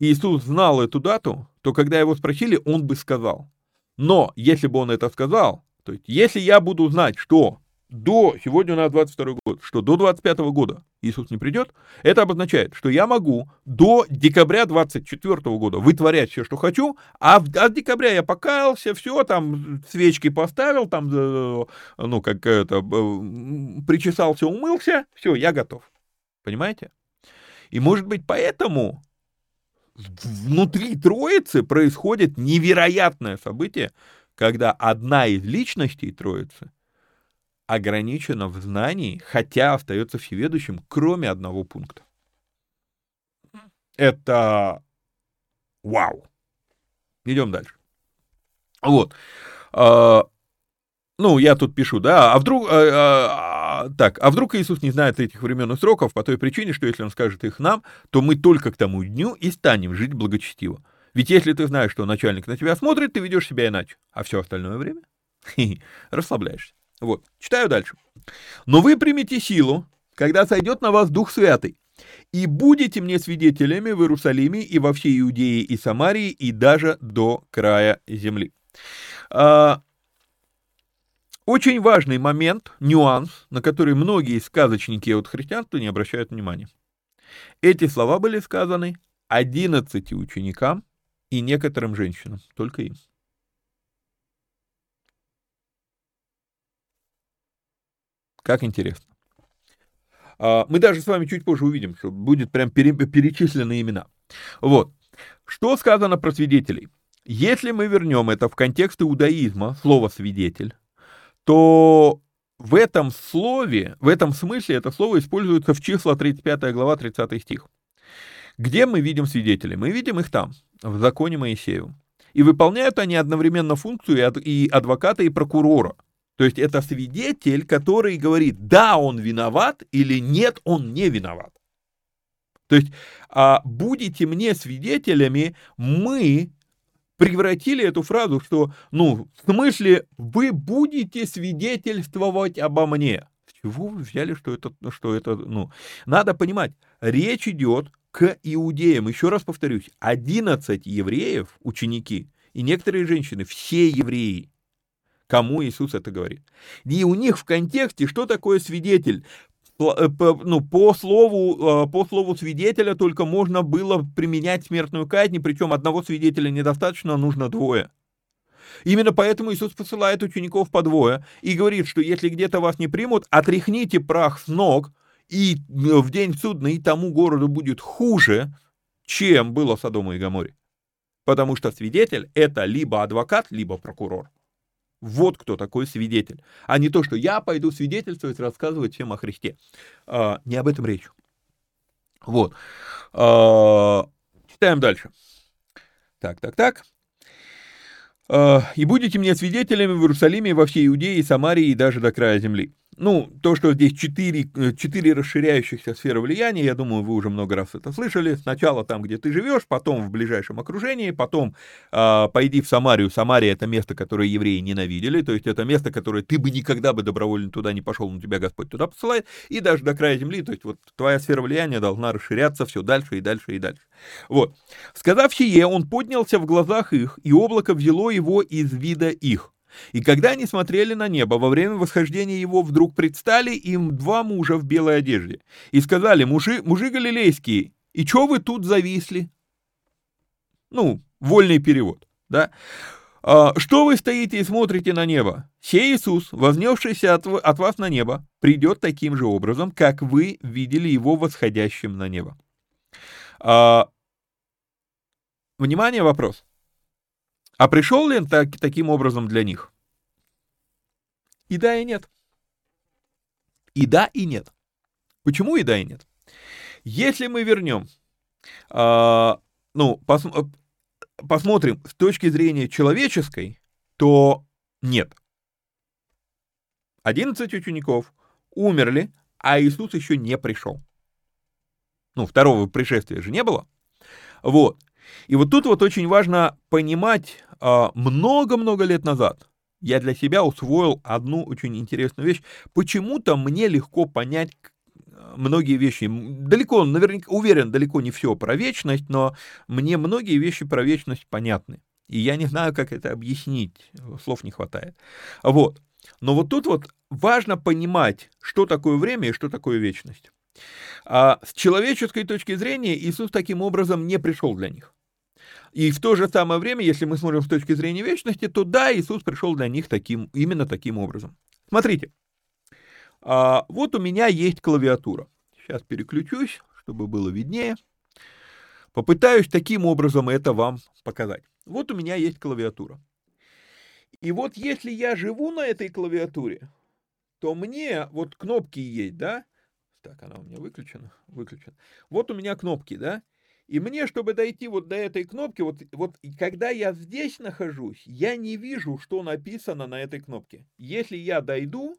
Иисус знал эту дату, то когда его спросили, он бы сказал. Но если бы он это сказал, то есть, если я буду знать, что до, сегодня у нас 22 год, что до 25 года Иисус не придет, это обозначает, что я могу до декабря 24 года вытворять все, что хочу, а от декабря я покаялся, все, там свечки поставил, там, э, ну, как это, причесался, умылся, все, я готов. Понимаете? И, может быть, поэтому внутри Троицы происходит невероятное событие, когда одна из личностей Троицы ограничена в знании, хотя остается всеведущим, кроме одного пункта. Это вау. Идем дальше. Вот. А, ну, я тут пишу, да, а вдруг, а, а, так, а вдруг Иисус не знает этих времен и сроков по той причине, что если Он скажет их нам, то мы только к тому дню и станем жить благочестиво. Ведь если ты знаешь, что начальник на тебя смотрит, ты ведешь себя иначе. А все остальное время расслабляешься. Вот, читаю дальше. «Но вы примите силу, когда сойдет на вас Дух Святый, и будете мне свидетелями в Иерусалиме и во всей Иудее и Самарии, и даже до края земли». А, очень важный момент, нюанс, на который многие сказочники от христианства не обращают внимания. Эти слова были сказаны 11 ученикам и некоторым женщинам, только им. Как интересно. А, мы даже с вами чуть позже увидим, что будет прям перечислены имена. Вот. Что сказано про свидетелей? Если мы вернем это в контекст иудаизма, слово «свидетель», то в этом слове, в этом смысле это слово используется в числа 35 глава, 30 стих Где мы видим свидетелей? Мы видим их там, в законе Моисеевом. И выполняют они одновременно функцию и адвоката, и прокурора. То есть это свидетель, который говорит, да, он виноват, или нет, он не виноват. То есть а, будете мне свидетелями, мы превратили эту фразу, что, ну, в смысле, вы будете свидетельствовать обо мне. С чего вы взяли, что это, что это, ну, надо понимать, речь идет к иудеям. Еще раз повторюсь, 11 евреев, ученики, и некоторые женщины, все евреи, кому Иисус это говорит. И у них в контексте, что такое свидетель? Э, ну, по слову, э, по слову свидетеля только можно было применять смертную казнь, причем одного свидетеля недостаточно, нужно двое. Именно поэтому Иисус посылает учеников по двое и говорит, что если где-то вас не примут, отряхните прах с ног, и э, в день судный тому городу будет хуже, чем было Содому и Гаморе. Потому что свидетель — это либо адвокат, либо прокурор. Вот кто такой свидетель. А не то, что я пойду свидетельствовать, рассказывать всем о Христе. А, не об этом речь. Вот. А, читаем дальше. Так, так, так. А, «И будете мне свидетелями в Иерусалиме, во всей Иудее, и Самарии и даже до края земли». Ну, то, что здесь четыре, э, четыре расширяющихся сферы влияния, я думаю, вы уже много раз это слышали. Сначала там, где ты живешь, потом в ближайшем окружении, потом э, пойди в Самарию. Самария — это место, которое евреи ненавидели, то есть это место, которое ты бы никогда бы добровольно туда не пошел, но тебя Господь туда посылает, и даже до края земли, то есть вот твоя сфера влияния должна расширяться все дальше и дальше и дальше. Вот. Сказав сие, он поднялся в глазах их, и облако взяло его из вида их. И когда они смотрели на небо, во время восхождения его вдруг предстали им два мужа в белой одежде. И сказали, мужи, мужи галилейские, и чё вы тут зависли? Ну, вольный перевод, да? А, что вы стоите и смотрите на небо? Сей Иисус, вознесшийся от, от вас на небо, придет таким же образом, как вы видели его восходящим на небо. А, внимание, вопрос. А пришел ли он так, таким образом для них? И да, и нет. И да, и нет. Почему и да, и нет? Если мы вернем, э, ну, пос, посмотрим с точки зрения человеческой, то нет. 11 учеников умерли, а Иисус еще не пришел. Ну, второго пришествия же не было. Вот. И вот тут вот очень важно понимать, а, много-много лет назад я для себя усвоил одну очень интересную вещь. Почему-то мне легко понять многие вещи, далеко, наверняка, уверен, далеко не все про вечность, но мне многие вещи про вечность понятны. И я не знаю, как это объяснить, слов не хватает. Вот. Но вот тут вот важно понимать, что такое время и что такое вечность. А с человеческой точки зрения Иисус таким образом не пришел для них. И в то же самое время, если мы смотрим с точки зрения вечности, то да, Иисус пришел для них таким, именно таким образом. Смотрите, а, вот у меня есть клавиатура. Сейчас переключусь, чтобы было виднее. Попытаюсь таким образом это вам показать. Вот у меня есть клавиатура. И вот если я живу на этой клавиатуре, то мне вот кнопки есть, да? Так, она у меня выключена, выключена. Вот у меня кнопки, да? И мне, чтобы дойти вот до этой кнопки, вот, вот когда я здесь нахожусь, я не вижу, что написано на этой кнопке. Если я дойду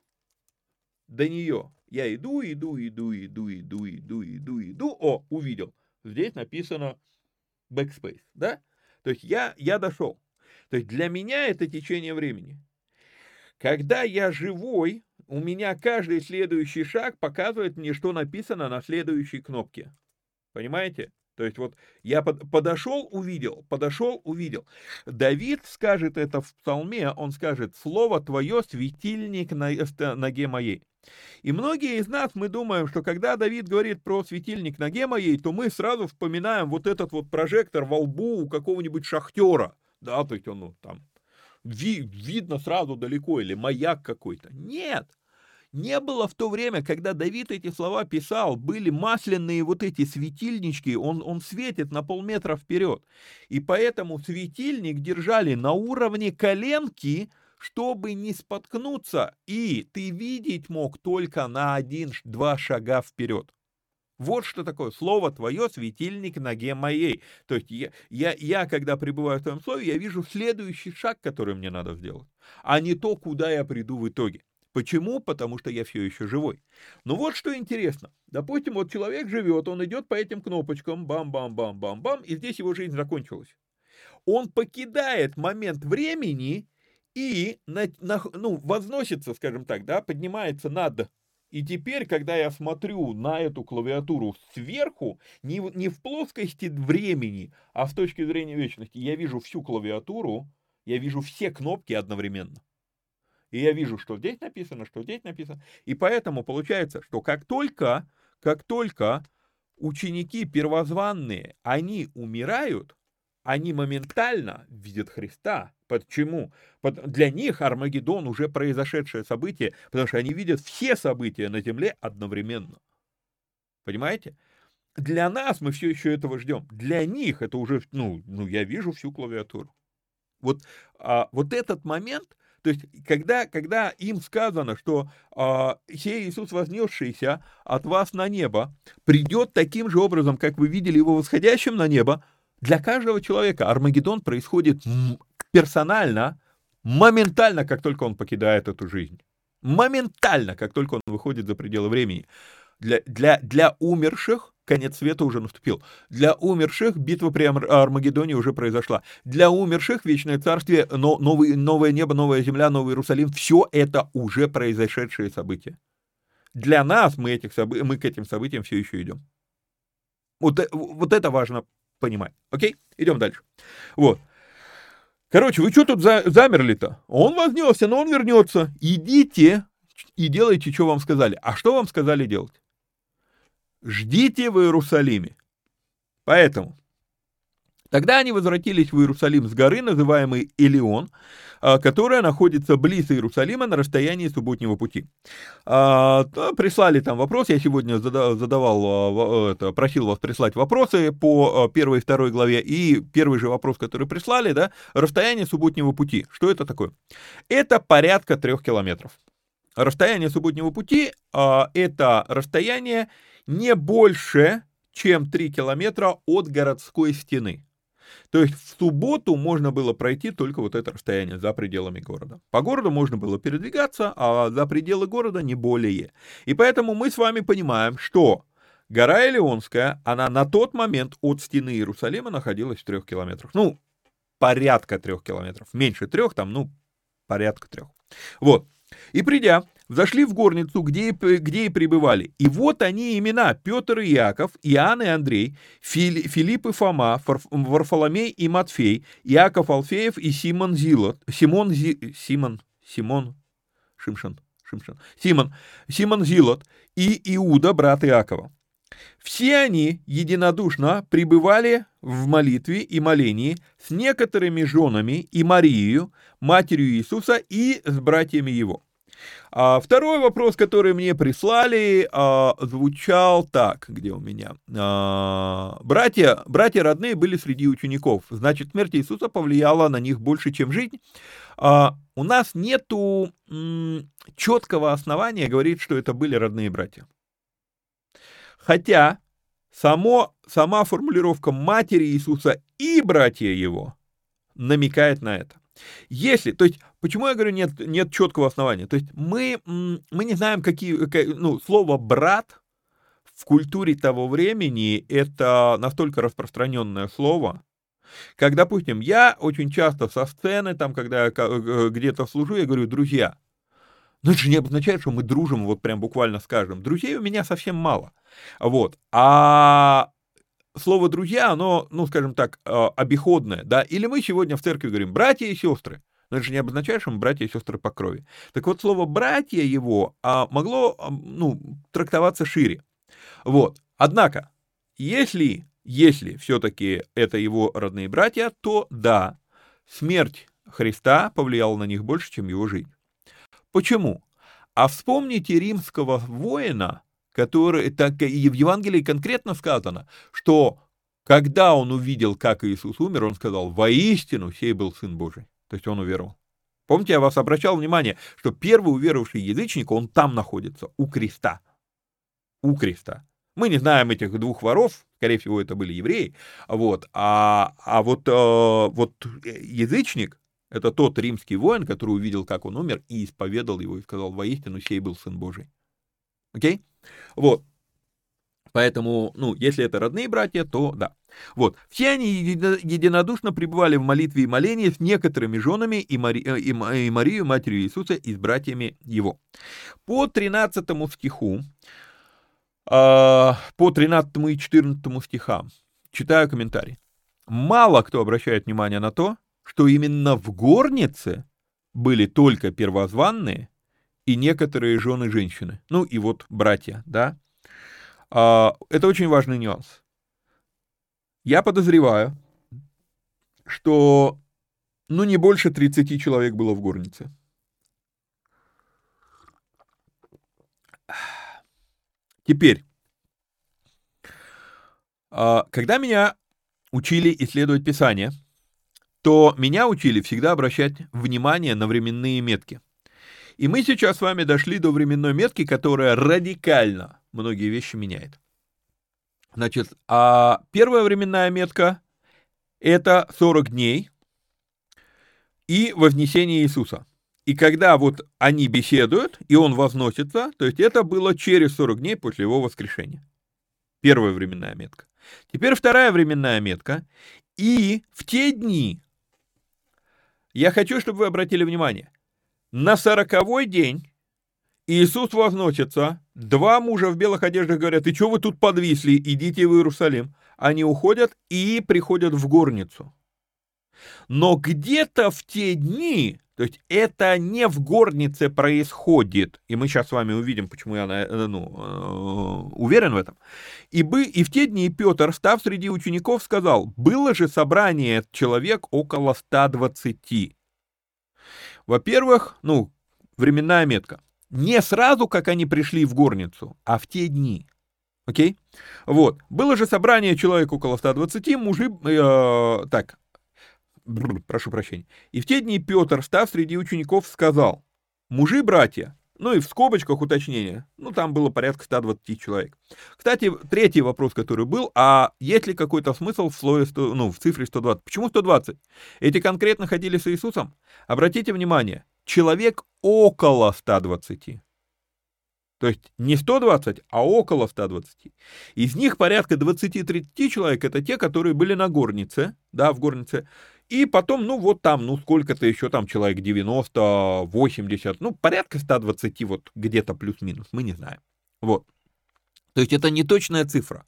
до нее, я иду, иду, иду, иду, иду, иду, иду, иду, о, увидел. Здесь написано backspace, да? То есть я, я дошел. То есть для меня это течение времени. Когда я живой, у меня каждый следующий шаг показывает мне, что написано на следующей кнопке. Понимаете? То есть вот я под, подошел, увидел, подошел, увидел. Давид скажет это в псалме, он скажет, «Слово твое — светильник на ноге моей». И многие из нас, мы думаем, что когда Давид говорит про светильник ноге моей, то мы сразу вспоминаем вот этот вот прожектор во лбу у какого-нибудь шахтера. Да, то есть он ну, там ви, видно сразу далеко, или маяк какой-то. Нет, не было в то время, когда Давид эти слова писал, были масляные вот эти светильнички, он, он светит на полметра вперед. И поэтому светильник держали на уровне коленки, чтобы не споткнуться, и ты видеть мог только на один-два шага вперед. Вот что такое слово твое, светильник ноге моей. То есть я, я, я, когда пребываю в твоем слове, я вижу следующий шаг, который мне надо сделать, а не то, куда я приду в итоге. Почему? Потому что я все еще живой. Ну вот что интересно. Допустим, вот человек живет, он идет по этим кнопочкам, бам-бам-бам-бам-бам, и здесь его жизнь закончилась. Он покидает момент времени и на, на, ну, возносится, скажем так, да, поднимается над и теперь, когда я смотрю на эту клавиатуру сверху, не, не в плоскости времени, а с точки зрения вечности, я вижу всю клавиатуру, я вижу все кнопки одновременно. И я вижу, что здесь написано, что здесь написано. И поэтому получается, что как только, как только ученики первозванные, они умирают, они моментально видят Христа. Почему? Для них Армагеддон уже произошедшее событие, потому что они видят все события на Земле одновременно. Понимаете? Для нас мы все еще этого ждем. Для них это уже, ну, ну я вижу всю клавиатуру. Вот, а, вот этот момент, то есть, когда, когда им сказано, что а, сей Иисус вознесшийся от вас на небо придет таким же образом, как вы видели его восходящим на небо, для каждого человека Армагеддон происходит персонально, моментально, как только он покидает эту жизнь. Моментально, как только он выходит за пределы времени. Для, для, для умерших конец света уже наступил. Для умерших битва при Армагеддоне уже произошла. Для умерших вечное царствие, но, новый, новое небо, новая земля, новый Иерусалим, все это уже произошедшие события. Для нас мы, этих мы к этим событиям все еще идем. Вот, э, вот это важно понимать. Окей? Идем дальше. Вот. Короче, вы что тут за, замерли-то? Он вознесся, но он вернется. Идите и делайте, что вам сказали. А что вам сказали делать? Ждите в Иерусалиме. Поэтому Тогда они возвратились в Иерусалим с горы, называемой Элеон, а, которая находится близ Иерусалима на расстоянии субботнего пути. А, прислали там вопрос, я сегодня задавал, а, просил вас прислать вопросы по первой и второй главе, и первый же вопрос, который прислали, да, расстояние субботнего пути. Что это такое? Это порядка трех километров. Расстояние субботнего пути – это расстояние не больше, чем 3 километра от городской стены. То есть в субботу можно было пройти только вот это расстояние за пределами города. По городу можно было передвигаться, а за пределы города не более. И поэтому мы с вами понимаем, что гора Элеонская, она на тот момент от стены Иерусалима находилась в трех километрах. Ну, порядка трех километров. Меньше трех, там, ну, порядка трех. Вот. И придя, зашли в горницу, где, где и пребывали. И вот они имена Петр и Яков, Иоанн и Андрей, Фили, Филипп и Фома, Варфоломей и Матфей, Иаков Алфеев и Симон Зилот, Симон, Зи, Симон, Симон, Шимшин, Шимшин, Симон, Симон Зилот и Иуда, брат Иакова. Все они единодушно пребывали в молитве и молении с некоторыми женами и Марией, матерью Иисуса и с братьями его. А второй вопрос, который мне прислали, а, звучал так, где у меня. А, братья, братья родные были среди учеников, значит, смерть Иисуса повлияла на них больше, чем жизнь. А, у нас нету четкого основания говорить, что это были родные братья. Хотя само, сама формулировка матери Иисуса и братья его намекает на это. Если, то есть, почему я говорю, нет, нет четкого основания? То есть, мы, мы не знаем, какие, ну, слово «брат» в культуре того времени это настолько распространенное слово, как, допустим, я очень часто со сцены, там, когда я где-то служу, я говорю, друзья, но это же не обозначает, что мы дружим вот прям буквально с каждым. Друзей у меня совсем мало. Вот. А слово «друзья», оно, ну, скажем так, а, обиходное, да, или мы сегодня в церкви говорим «братья и сестры», но это же не обозначает, что мы братья и сестры по крови. Так вот, слово «братья» его а, могло, а, ну, трактоваться шире. Вот. Однако, если, если все-таки это его родные братья, то да, смерть Христа повлияла на них больше, чем его жизнь. Почему? А вспомните римского воина, который, так и в Евангелии конкретно сказано, что когда он увидел, как Иисус умер, он сказал, воистину сей был Сын Божий. То есть он уверовал. Помните, я вас обращал внимание, что первый уверовавший язычник, он там находится, у креста. У креста. Мы не знаем этих двух воров, скорее всего, это были евреи, вот, а, а вот, э, вот язычник, это тот римский воин, который увидел, как он умер, и исповедал его, и сказал, воистину, сей был Сын Божий. Окей? Вот. Поэтому, ну, если это родные братья, то да. Вот. Все они единодушно пребывали в молитве и молении с некоторыми женами и, Мари, э, и, Марию, матерью Иисуса, и с братьями его. По 13 стиху, а, по 13 и 14 стихам, читаю комментарий. Мало кто обращает внимание на то, что именно в горнице были только первозванные и некоторые жены женщины. Ну и вот братья, да. А, это очень важный нюанс. Я подозреваю, что ну не больше 30 человек было в горнице. Теперь, а, когда меня учили исследовать Писание, то меня учили всегда обращать внимание на временные метки. И мы сейчас с вами дошли до временной метки, которая радикально многие вещи меняет. Значит, а первая временная метка – это 40 дней и вознесение Иисуса. И когда вот они беседуют, и он возносится, то есть это было через 40 дней после его воскрешения. Первая временная метка. Теперь вторая временная метка. И в те дни, я хочу, чтобы вы обратили внимание, на сороковой день Иисус возносится, два мужа в белых одеждах говорят, и что вы тут подвисли, идите в Иерусалим. Они уходят и приходят в горницу. Но где-то в те дни, то есть это не в горнице происходит, и мы сейчас с вами увидим, почему я э, ну, э, уверен в этом, и, бы, и в те дни Петр, став среди учеников, сказал, было же собрание человек около 120. Во-первых, ну, временная метка. Не сразу, как они пришли в горницу, а в те дни. Окей? Вот. Было же собрание человек около 120, мужи... Э, так, бррр, прошу прощения. И в те дни Петр, став среди учеников, сказал, мужи, братья, ну и в скобочках уточнение, ну там было порядка 120 человек. Кстати, третий вопрос, который был, а есть ли какой-то смысл в слове, 100, ну в цифре 120? Почему 120? Эти конкретно ходили с Иисусом? Обратите внимание, человек около 120. То есть не 120, а около 120. Из них порядка 20-30 человек это те, которые были на горнице, да, в горнице. И потом, ну вот там, ну сколько-то еще там человек 90, 80, ну порядка 120 вот где-то плюс-минус, мы не знаем. Вот. То есть это не точная цифра.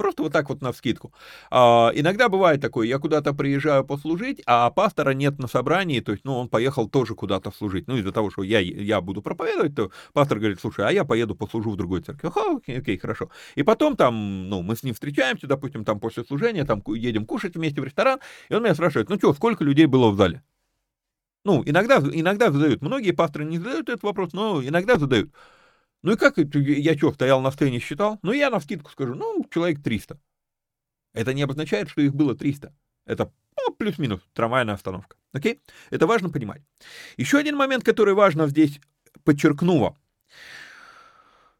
Просто вот так вот на вскидку. А, иногда бывает такое, я куда-то приезжаю послужить, а пастора нет на собрании, то есть, ну, он поехал тоже куда-то служить. Ну, из-за того, что я, я буду проповедовать, то пастор говорит, слушай, а я поеду послужу в другой церкви. Ага, окей, окей, хорошо. И потом там, ну, мы с ним встречаемся, допустим, там после служения, там едем кушать вместе в ресторан, и он меня спрашивает, ну что, сколько людей было в зале? Ну, иногда, иногда задают. Многие пасторы не задают этот вопрос, но иногда задают. Ну и как, я что, стоял на сцене считал? Ну я на скидку скажу, ну, человек 300. Это не обозначает, что их было 300. Это ну, плюс-минус трамвайная остановка. Окей? Это важно понимать. Еще один момент, который важно здесь подчеркнула.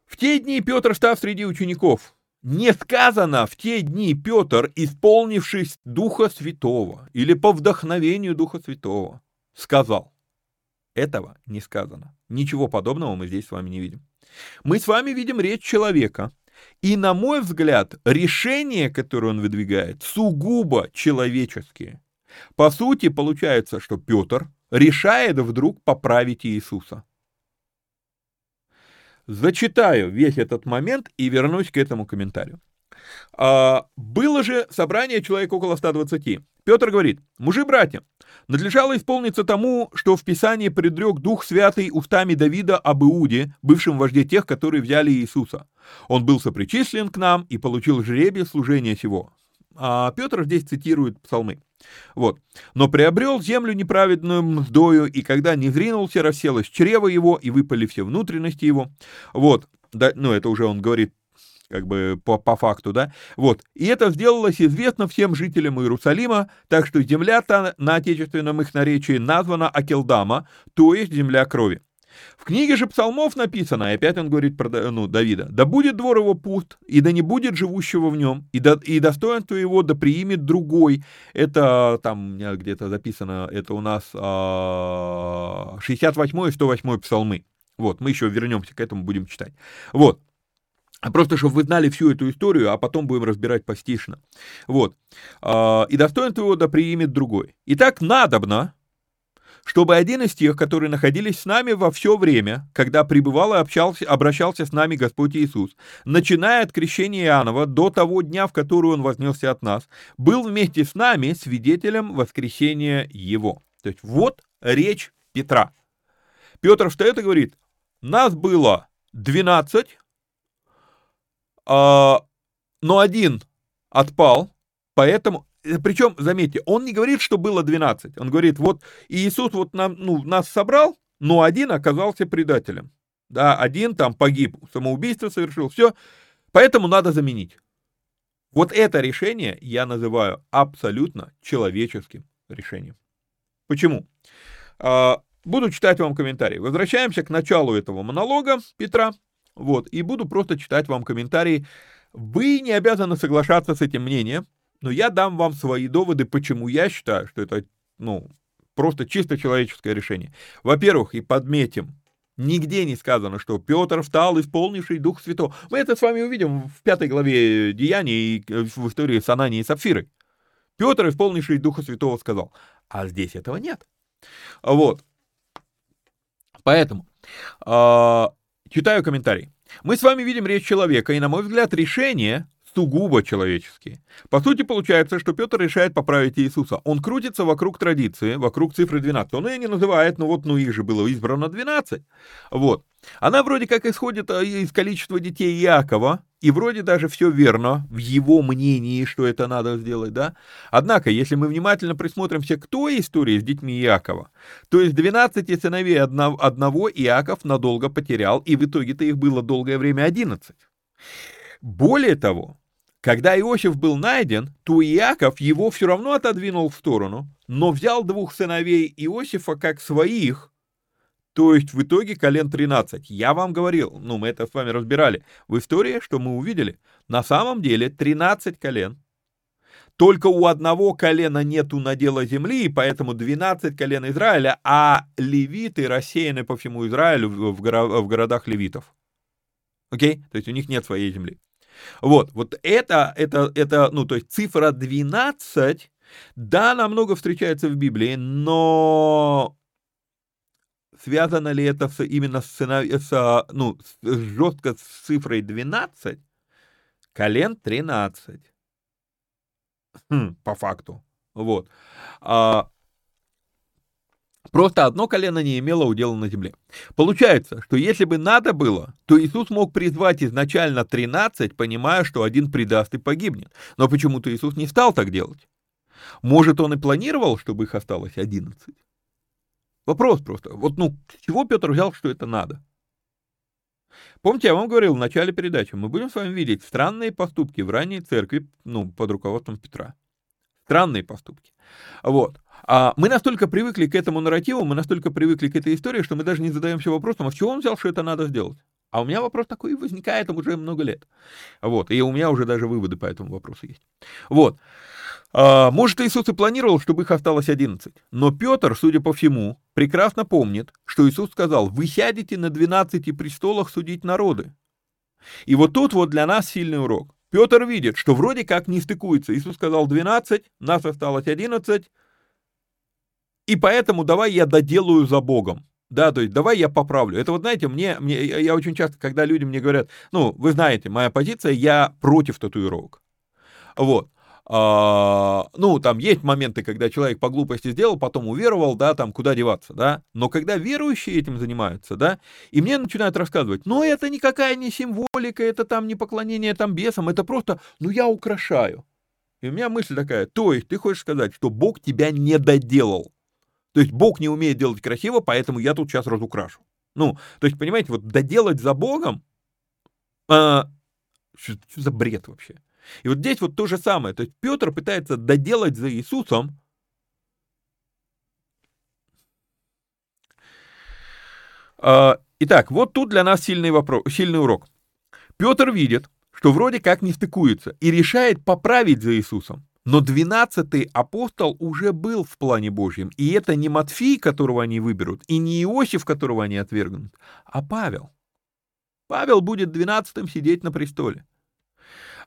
В те дни Петр, став среди учеников, не сказано в те дни Петр, исполнившись Духа Святого или по вдохновению Духа Святого, сказал. Этого не сказано. Ничего подобного мы здесь с вами не видим. Мы с вами видим речь человека. И, на мой взгляд, решения, которые он выдвигает, сугубо человеческие. По сути, получается, что Петр решает вдруг поправить Иисуса. Зачитаю весь этот момент и вернусь к этому комментарию. А, было же собрание человек около 120. Петр говорит, мужи-братья, надлежало исполниться тому, что в Писании предрек Дух Святый устами Давида об Иуде, бывшем вожде тех, которые взяли Иисуса. Он был сопричислен к нам и получил жребие служения сего. А Петр здесь цитирует псалмы. Вот. «Но приобрел землю неправедную мздою, и когда не зринулся, расселось чрево его, и выпали все внутренности его». Вот. Да, ну, это уже он говорит как бы по, по факту, да, вот, и это сделалось известно всем жителям Иерусалима, так что земля-то на отечественном их наречии названа Акелдама, то есть земля крови. В книге же псалмов написано, и опять он говорит про ну, Давида, «Да будет двор его пуст, и да не будет живущего в нем, и, да, и достоинство его да приимет другой». Это там где-то записано, это у нас а, 68 и 108 псалмы. Вот, мы еще вернемся к этому, будем читать. Вот. А просто, чтобы вы знали всю эту историю, а потом будем разбирать постишно. Вот. А, «И достоинство его да приимет другой». Итак, надобно, чтобы один из тех, которые находились с нами во все время, когда пребывал и общался, обращался с нами Господь Иисус, начиная от крещения Иоаннова до того дня, в который Он вознесся от нас, был вместе с нами свидетелем воскресения Его. То есть вот речь Петра. Петр встает и говорит, нас было 12, а, но один отпал, поэтому Э, Причем, заметьте, он не говорит, что было 12. Он говорит, вот Иисус вот нам, ну, нас собрал, но один оказался предателем. Да, один там погиб, самоубийство совершил, все. Поэтому надо заменить. Вот это решение я называю абсолютно человеческим решением. Почему? А, буду читать вам комментарии. Возвращаемся к началу этого монолога Петра. Вот, и буду просто читать вам комментарии. Вы не обязаны соглашаться с этим мнением, но я дам вам свои доводы, почему я считаю, что это, ну, просто чисто человеческое решение. Во-первых, и подметим, нигде не сказано, что Петр встал, исполнивший Дух Святого. Мы это с вами увидим в пятой главе Деяний и э, в истории с Ананией и Сапфирой. Петр, исполнивший Духа Святого, сказал, а здесь этого нет. Вот. Поэтому, э, читаю комментарий. Мы с вами видим речь человека, и, на мой взгляд, решение сугубо человеческие. По сути, получается, что Петр решает поправить Иисуса. Он крутится вокруг традиции, вокруг цифры 12. Он ее не называет, ну вот, ну их же было избрано 12. Вот. Она вроде как исходит а, из количества детей Иакова, и вроде даже все верно в его мнении, что это надо сделать, да? Однако, если мы внимательно присмотримся к той истории с детьми Иакова, то из 12 сыновей одного Иаков надолго потерял, и в итоге-то их было долгое время 11. Более того, когда Иосиф был найден, то Иаков его все равно отодвинул в сторону, но взял двух сыновей Иосифа как своих, то есть в итоге колен 13. Я вам говорил, ну мы это с вами разбирали, в истории, что мы увидели, на самом деле 13 колен. Только у одного колена нету надела земли, и поэтому 12 колен Израиля, а левиты рассеяны по всему Израилю в, горо- в городах левитов. Окей? То есть у них нет своей земли. Вот, вот это, это, это, ну, то есть цифра 12, да, она много встречается в Библии, но связано ли это с, именно с, с, ну, жестко с цифрой 12? Колен 13. Хм, по факту. Вот. А, Просто одно колено не имело удела на земле. Получается, что если бы надо было, то Иисус мог призвать изначально 13, понимая, что один предаст и погибнет. Но почему-то Иисус не стал так делать. Может, он и планировал, чтобы их осталось 11? Вопрос просто. Вот, ну, чего Петр взял, что это надо? Помните, я вам говорил в начале передачи, мы будем с вами видеть странные поступки в ранней церкви, ну, под руководством Петра. Странные поступки. Вот. А мы настолько привыкли к этому нарративу, мы настолько привыкли к этой истории, что мы даже не задаемся вопросом, а с чего он взял, что это надо сделать? А у меня вопрос такой возникает уже много лет. Вот, и у меня уже даже выводы по этому вопросу есть. Вот. А, может, Иисус и планировал, чтобы их осталось 11. Но Петр, судя по всему, прекрасно помнит, что Иисус сказал, вы сядете на 12 престолах судить народы. И вот тут вот для нас сильный урок. Петр видит, что вроде как не стыкуется. Иисус сказал 12, нас осталось 11, и поэтому давай я доделаю за Богом. Да, то есть давай я поправлю. Это вот, знаете, мне, мне я очень часто, когда люди мне говорят, ну, вы знаете, моя позиция, я против татуировок. Вот. А, ну, там есть моменты, когда человек по глупости сделал, потом уверовал, да, там, куда деваться, да. Но когда верующие этим занимаются, да, и мне начинают рассказывать, ну, это никакая не символика, это там не поклонение там бесам, это просто, ну, я украшаю. И у меня мысль такая, то есть ты хочешь сказать, что Бог тебя не доделал. То есть Бог не умеет делать красиво, поэтому я тут сейчас разукрашу. Ну, то есть, понимаете, вот доделать за Богом, а, что, что за бред вообще? И вот здесь вот то же самое. То есть Петр пытается доделать за Иисусом, А, итак, вот тут для нас сильный, вопрос, сильный урок. Петр видит, что вроде как не стыкуется, и решает поправить за Иисусом. Но двенадцатый апостол уже был в плане Божьем, и это не Матфей, которого они выберут, и не Иосиф, которого они отвергнут, а Павел. Павел будет двенадцатым сидеть на престоле.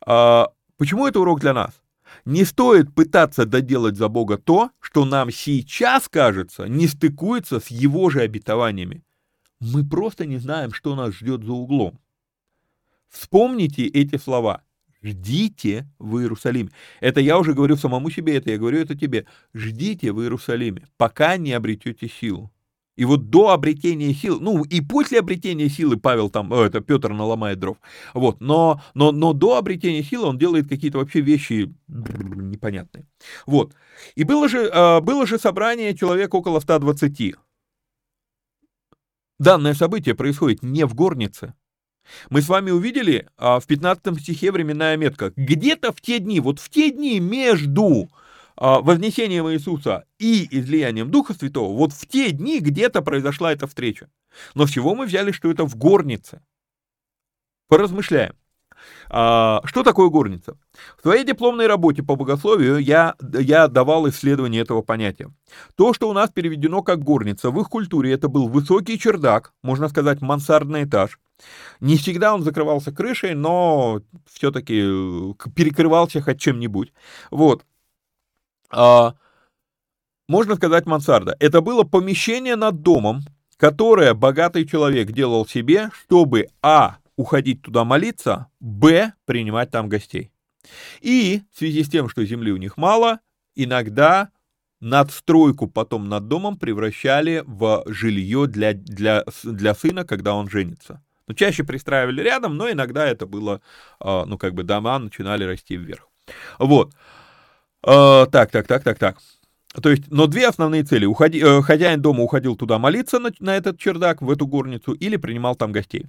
А, почему это урок для нас? Не стоит пытаться доделать за Бога то, что нам сейчас кажется не стыкуется с его же обетованиями. Мы просто не знаем, что нас ждет за углом. Вспомните эти слова. Ждите в Иерусалиме. Это я уже говорю самому себе, это я говорю это тебе. Ждите в Иерусалиме, пока не обретете силу. И вот до обретения сил, ну и после обретения силы Павел там, это Петр наломает дров, вот, но, но, но до обретения силы он делает какие-то вообще вещи непонятные. Вот. И было же, а, было же собрание человек около 120. Данное событие происходит не в горнице, мы с вами увидели а, в 15 стихе временная метка. Где-то в те дни, вот в те дни между вознесением Иисуса и излиянием Духа Святого, вот в те дни где-то произошла эта встреча. Но с чего мы взяли, что это в горнице? Поразмышляем. А, что такое горница? В своей дипломной работе по богословию я, я давал исследование этого понятия. То, что у нас переведено как горница, в их культуре это был высокий чердак, можно сказать мансардный этаж, не всегда он закрывался крышей, но все-таки э, перекрывался хоть чем-нибудь. Вот. А, можно сказать мансарда. Это было помещение над домом, которое богатый человек делал себе, чтобы а. уходить туда молиться, б. принимать там гостей. И в связи с тем, что земли у них мало, иногда надстройку потом над домом превращали в жилье для, для, для сына, когда он женится. Ну, чаще пристраивали рядом, но иногда это было, а, ну, как бы дома начинали расти вверх. Вот. А, так, так, так, так, так. То есть, но две основные цели. Уходи, э, хозяин дома уходил туда молиться на, на этот чердак, в эту горницу, или принимал там гостей.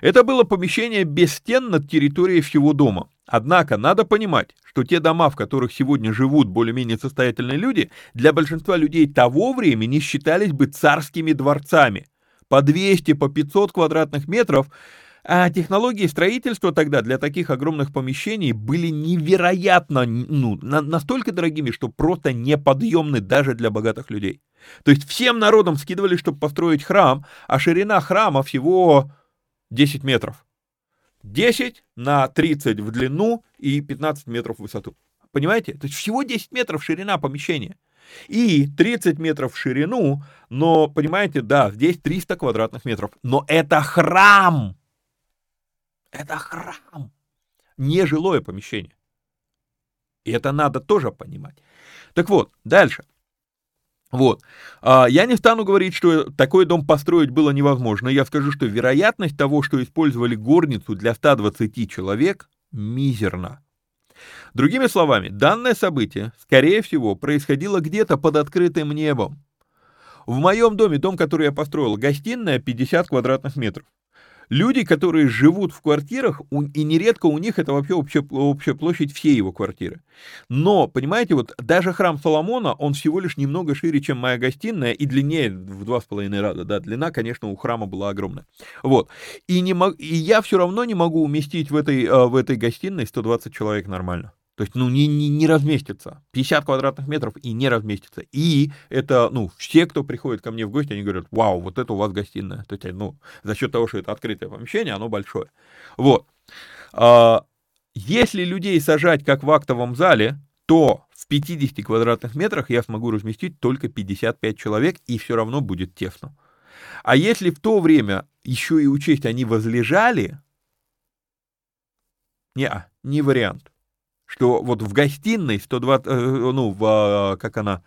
Это было помещение без стен над территорией всего дома. Однако надо понимать, что те дома, в которых сегодня живут более-менее состоятельные люди, для большинства людей того времени считались бы царскими дворцами по 200, по 500 квадратных метров, а технологии строительства тогда для таких огромных помещений были невероятно, ну, на, настолько дорогими, что просто неподъемны даже для богатых людей. То есть всем народом скидывали, чтобы построить храм, а ширина храма всего 10 метров. 10 на 30 в длину и 15 метров в высоту. Понимаете? То есть всего 10 метров ширина помещения и 30 метров в ширину, но, понимаете, да, здесь 300 квадратных метров, но это храм, это храм, не жилое помещение. И это надо тоже понимать. Так вот, дальше. Вот. А, я не стану говорить, что такой дом построить было невозможно. Я скажу, что вероятность того, что использовали горницу для 120 человек, мизерна. Другими словами, данное событие, скорее всего, происходило где-то под открытым небом. В моем доме, дом, который я построил, гостиная 50 квадратных метров. Люди, которые живут в квартирах, и нередко у них это вообще общая, общая площадь всей его квартиры. Но, понимаете, вот даже храм Соломона, он всего лишь немного шире, чем моя гостиная, и длиннее в два с половиной раза, да, длина, конечно, у храма была огромная. Вот. И, не мог, и я все равно не могу уместить в этой, э, в этой гостиной 120 человек нормально. То есть, ну, не, не, не разместится. 50 квадратных метров и не разместится. И это, ну, все, кто приходит ко мне в гости, они говорят, вау, вот это у вас гостиная. То есть, ну, за счет того, что это открытое помещение, оно большое. Вот. А, если людей сажать, как в актовом зале, то в 50 квадратных метрах я смогу разместить только 55 человек, и все равно будет тесно. А если в то время еще и учесть, они возлежали, не, не вариант что вот в гостиной 120, э, ну, в, а, как она,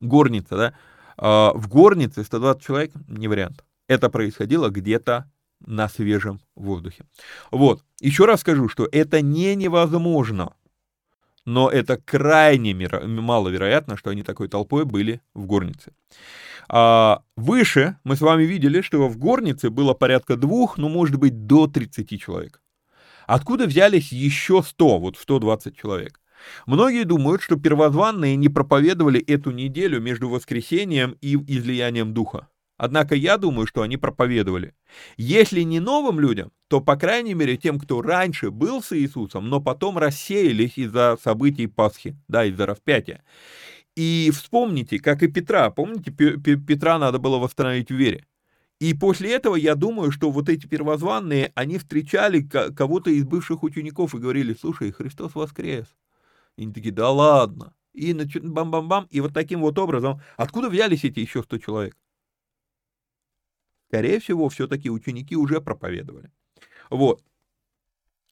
горница, да, а, в горнице 120 человек не вариант. Это происходило где-то на свежем воздухе. Вот, еще раз скажу, что это не невозможно, но это крайне маловероятно, что они такой толпой были в горнице. А выше мы с вами видели, что в горнице было порядка двух, ну, может быть, до 30 человек. Откуда взялись еще 100, вот 120 человек? Многие думают, что первозванные не проповедовали эту неделю между воскресением и излиянием духа. Однако я думаю, что они проповедовали. Если не новым людям, то, по крайней мере, тем, кто раньше был с Иисусом, но потом рассеялись из-за событий Пасхи, да, из-за распятия. И вспомните, как и Петра, помните, Петра надо было восстановить в вере. И после этого я думаю, что вот эти первозванные, они встречали кого-то из бывших учеников и говорили, слушай, Христос воскрес. И они такие, да ладно. И бам-бам-бам, и вот таким вот образом, откуда взялись эти еще 100 человек? Скорее всего, все-таки ученики уже проповедовали. Вот.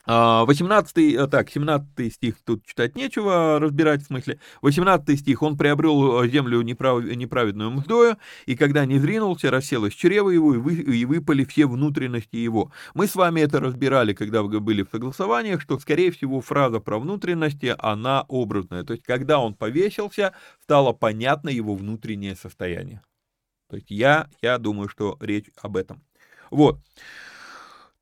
18, а, так, 17 стих тут читать нечего, разбирать в смысле. 18 стих, он приобрел землю неправ, неправедную мздою, и когда не зринулся, расселось чрево его, и, вы, и выпали все внутренности его. Мы с вами это разбирали, когда вы были в согласованиях, что, скорее всего, фраза про внутренности, она образная. То есть, когда он повесился, стало понятно его внутреннее состояние. То есть, я, я думаю, что речь об этом. Вот.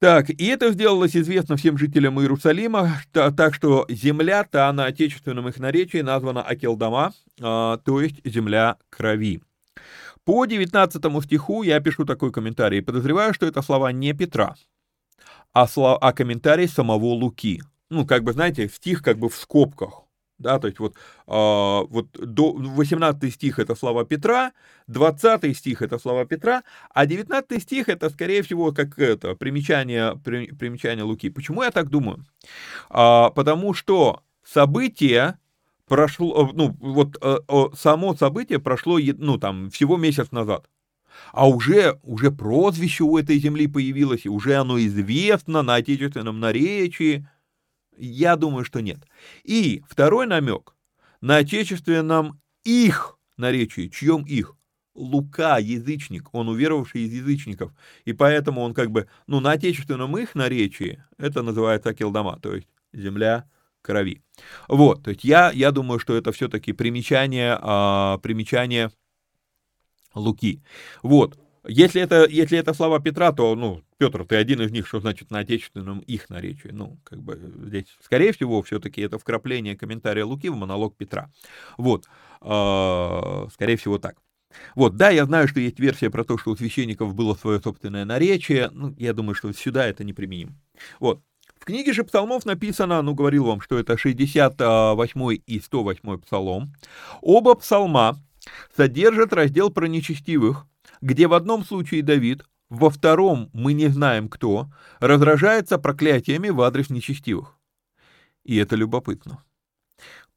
Так, и это сделалось известно всем жителям Иерусалима, так что земля-то на отечественном их наречии названа Акелдама, а, то есть земля крови. По 19 стиху я пишу такой комментарий. Подозреваю, что это слова не Петра, а, слова, а комментарий самого Луки. Ну, как бы, знаете, стих как бы в скобках да, то есть вот, э, вот до 18 стих это слова Петра, 20 стих это слова Петра, а 19 стих это, скорее всего, как это, примечание, примечание Луки. Почему я так думаю? А, потому что событие прошло, э, ну, вот э, само событие прошло, ну, там, всего месяц назад. А уже, уже прозвище у этой земли появилось, и уже оно известно на отечественном наречии – я думаю, что нет. И второй намек на отечественном их наречии. Чьем их? Лука, язычник, он уверовавший из язычников, и поэтому он как бы, ну, на отечественном их наречии, это называется Акелдама, то есть земля крови. Вот, то есть я, я думаю, что это все-таки примечание, а, примечание Луки. Вот, если это, если это слова Петра, то, ну, Петр, ты один из них, что значит на отечественном их наречии? Ну, как бы здесь, скорее всего, все-таки это вкрапление комментария Луки в монолог Петра. Вот, э, скорее всего, так. Вот, да, я знаю, что есть версия про то, что у священников было свое собственное наречие, ну, я думаю, что сюда это не применим. Вот, в книге же псалмов написано, ну, говорил вам, что это 68 и 108 псалом. Оба псалма содержат раздел про нечестивых, где в одном случае Давид, во втором мы не знаем кто, разражается проклятиями в адрес нечестивых. И это любопытно.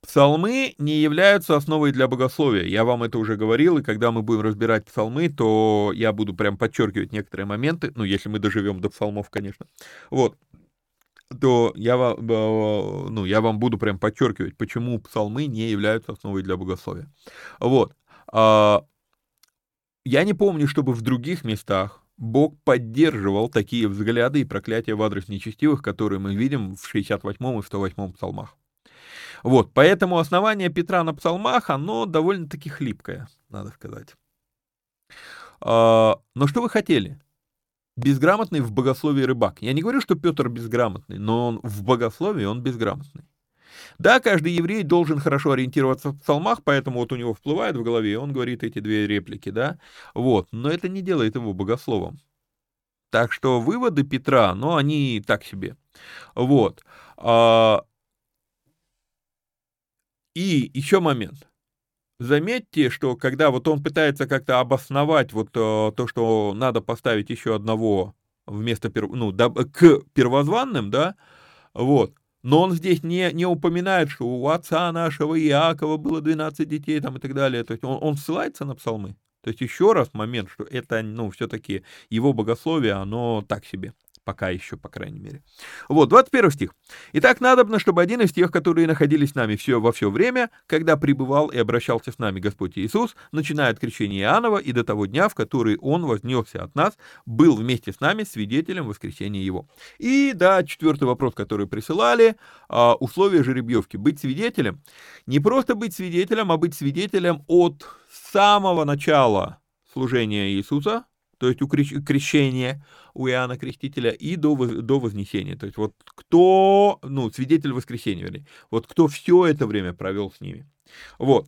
Псалмы не являются основой для богословия. Я вам это уже говорил, и когда мы будем разбирать псалмы, то я буду прям подчеркивать некоторые моменты, ну, если мы доживем до псалмов, конечно. Вот то я, ну, я вам буду прям подчеркивать, почему псалмы не являются основой для богословия. Вот. Я не помню, чтобы в других местах Бог поддерживал такие взгляды и проклятия в адрес нечестивых, которые мы видим в 68 и 108 псалмах. Вот, поэтому основание Петра на псалмах, оно довольно-таки хлипкое, надо сказать. А, но что вы хотели? Безграмотный в богословии рыбак. Я не говорю, что Петр безграмотный, но он в богословии он безграмотный. Да, каждый еврей должен хорошо ориентироваться в псалмах, поэтому вот у него всплывает в голове, и он говорит эти две реплики, да, вот, но это не делает его богословом. Так что выводы Петра, ну, они так себе. Вот. А, и еще момент. Заметьте, что когда вот он пытается как-то обосновать вот э, то, что надо поставить еще одного вместо, ну, к первозванным, да, вот, но он здесь не, не упоминает, что у отца нашего Иакова было 12 детей там, и так далее. То есть он, он ссылается на псалмы. То есть еще раз момент, что это, ну, все-таки его богословие, оно так себе. Пока еще, по крайней мере. Вот, 21 стих. «Итак, надобно, чтобы один из тех, которые находились с нами все, во все время, когда пребывал и обращался с нами Господь Иисус, начиная от крещения Иоаннова и до того дня, в который Он вознесся от нас, был вместе с нами свидетелем воскресения Его». И, да, четвертый вопрос, который присылали, а, условия жеребьевки. Быть свидетелем. Не просто быть свидетелем, а быть свидетелем от самого начала служения Иисуса, то есть у крещения, у Иоанна Крестителя и до, до Вознесения. То есть вот кто, ну, свидетель воскресения, вернее, вот кто все это время провел с ними. Вот.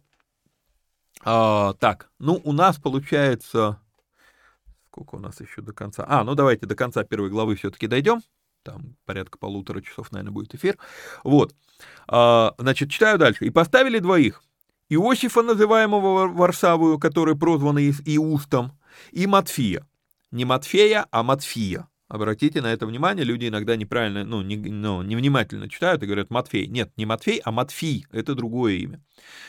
А, так, ну, у нас получается Сколько у нас еще до конца? А, ну давайте до конца первой главы все-таки дойдем. Там порядка полутора часов, наверное, будет эфир. Вот. А, значит, читаю дальше. «И поставили двоих. Иосифа, называемого Варсавую, который прозван Иустом, и Матфия. Не Матфея, а Матфия. Обратите на это внимание, люди иногда неправильно, ну, не, ну, невнимательно читают и говорят Матфей. Нет, не Матфей, а Матфий, это другое имя.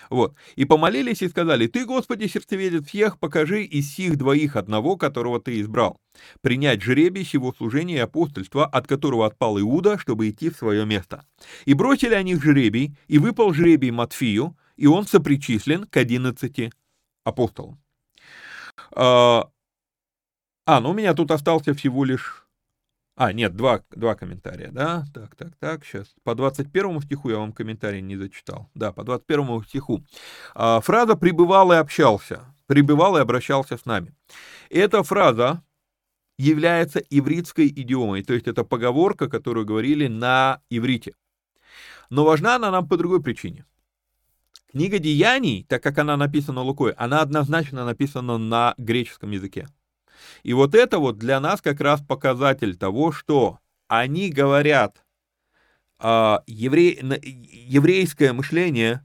Вот. И помолились и сказали, «Ты, Господи, сердцеведец всех, покажи из сих двоих одного, которого Ты избрал, принять жребий сего служения и апостольства, от которого отпал Иуда, чтобы идти в свое место». И бросили они жребий, и выпал жребий Матфию, и он сопричислен к одиннадцати апостолам. А, а, ну у меня тут остался всего лишь а, нет, два, два комментария, да? Так, так, так, сейчас. По 21 стиху я вам комментарий не зачитал. Да, по 21 стиху. А, фраза «пребывал и общался». «Пребывал и обращался с нами». Эта фраза является ивритской идиомой, то есть это поговорка, которую говорили на иврите. Но важна она нам по другой причине. Книга Деяний, так как она написана Лукой, она однозначно написана на греческом языке. И вот это вот для нас как раз показатель того, что они говорят а, евре... еврейское мышление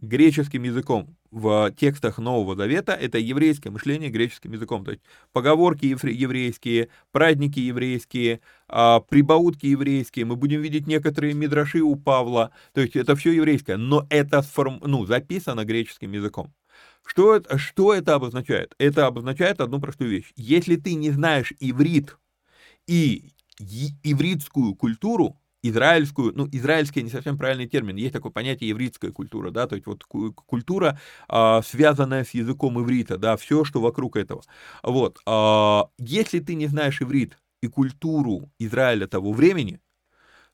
греческим языком. В текстах Нового Завета это еврейское мышление греческим языком. То есть поговорки еврейские, праздники еврейские, а, прибаутки еврейские. Мы будем видеть некоторые мидраши у Павла. То есть это все еврейское, но это сформ... ну, записано греческим языком. Что это, что это обозначает? Это обозначает одну простую вещь. Если ты не знаешь иврит и ивритскую культуру, израильскую, ну, израильский не совсем правильный термин, есть такое понятие евритская культура, да, то есть вот культура, а, связанная с языком иврита, да, все, что вокруг этого. Вот, а, если ты не знаешь иврит и культуру Израиля того времени,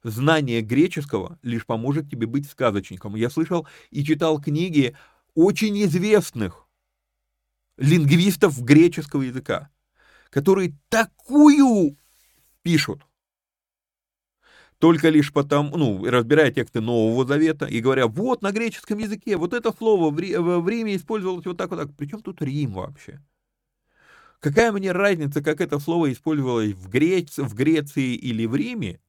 знание греческого лишь поможет тебе быть сказочником. Я слышал и читал книги очень известных лингвистов греческого языка, которые такую пишут, только лишь потому, ну, разбирая тексты Нового Завета и говоря, вот на греческом языке, вот это слово в, Риме использовалось вот так вот так. Причем тут Рим вообще? Какая мне разница, как это слово использовалось в, Грец... в Греции или в Риме,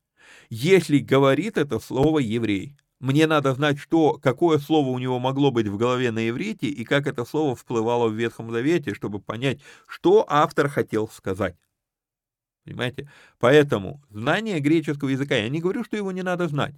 если говорит это слово еврей? Мне надо знать, что, какое слово у него могло быть в голове на иврите и как это слово всплывало в Ветхом Завете, чтобы понять, что автор хотел сказать. Понимаете? Поэтому знание греческого языка, я не говорю, что его не надо знать.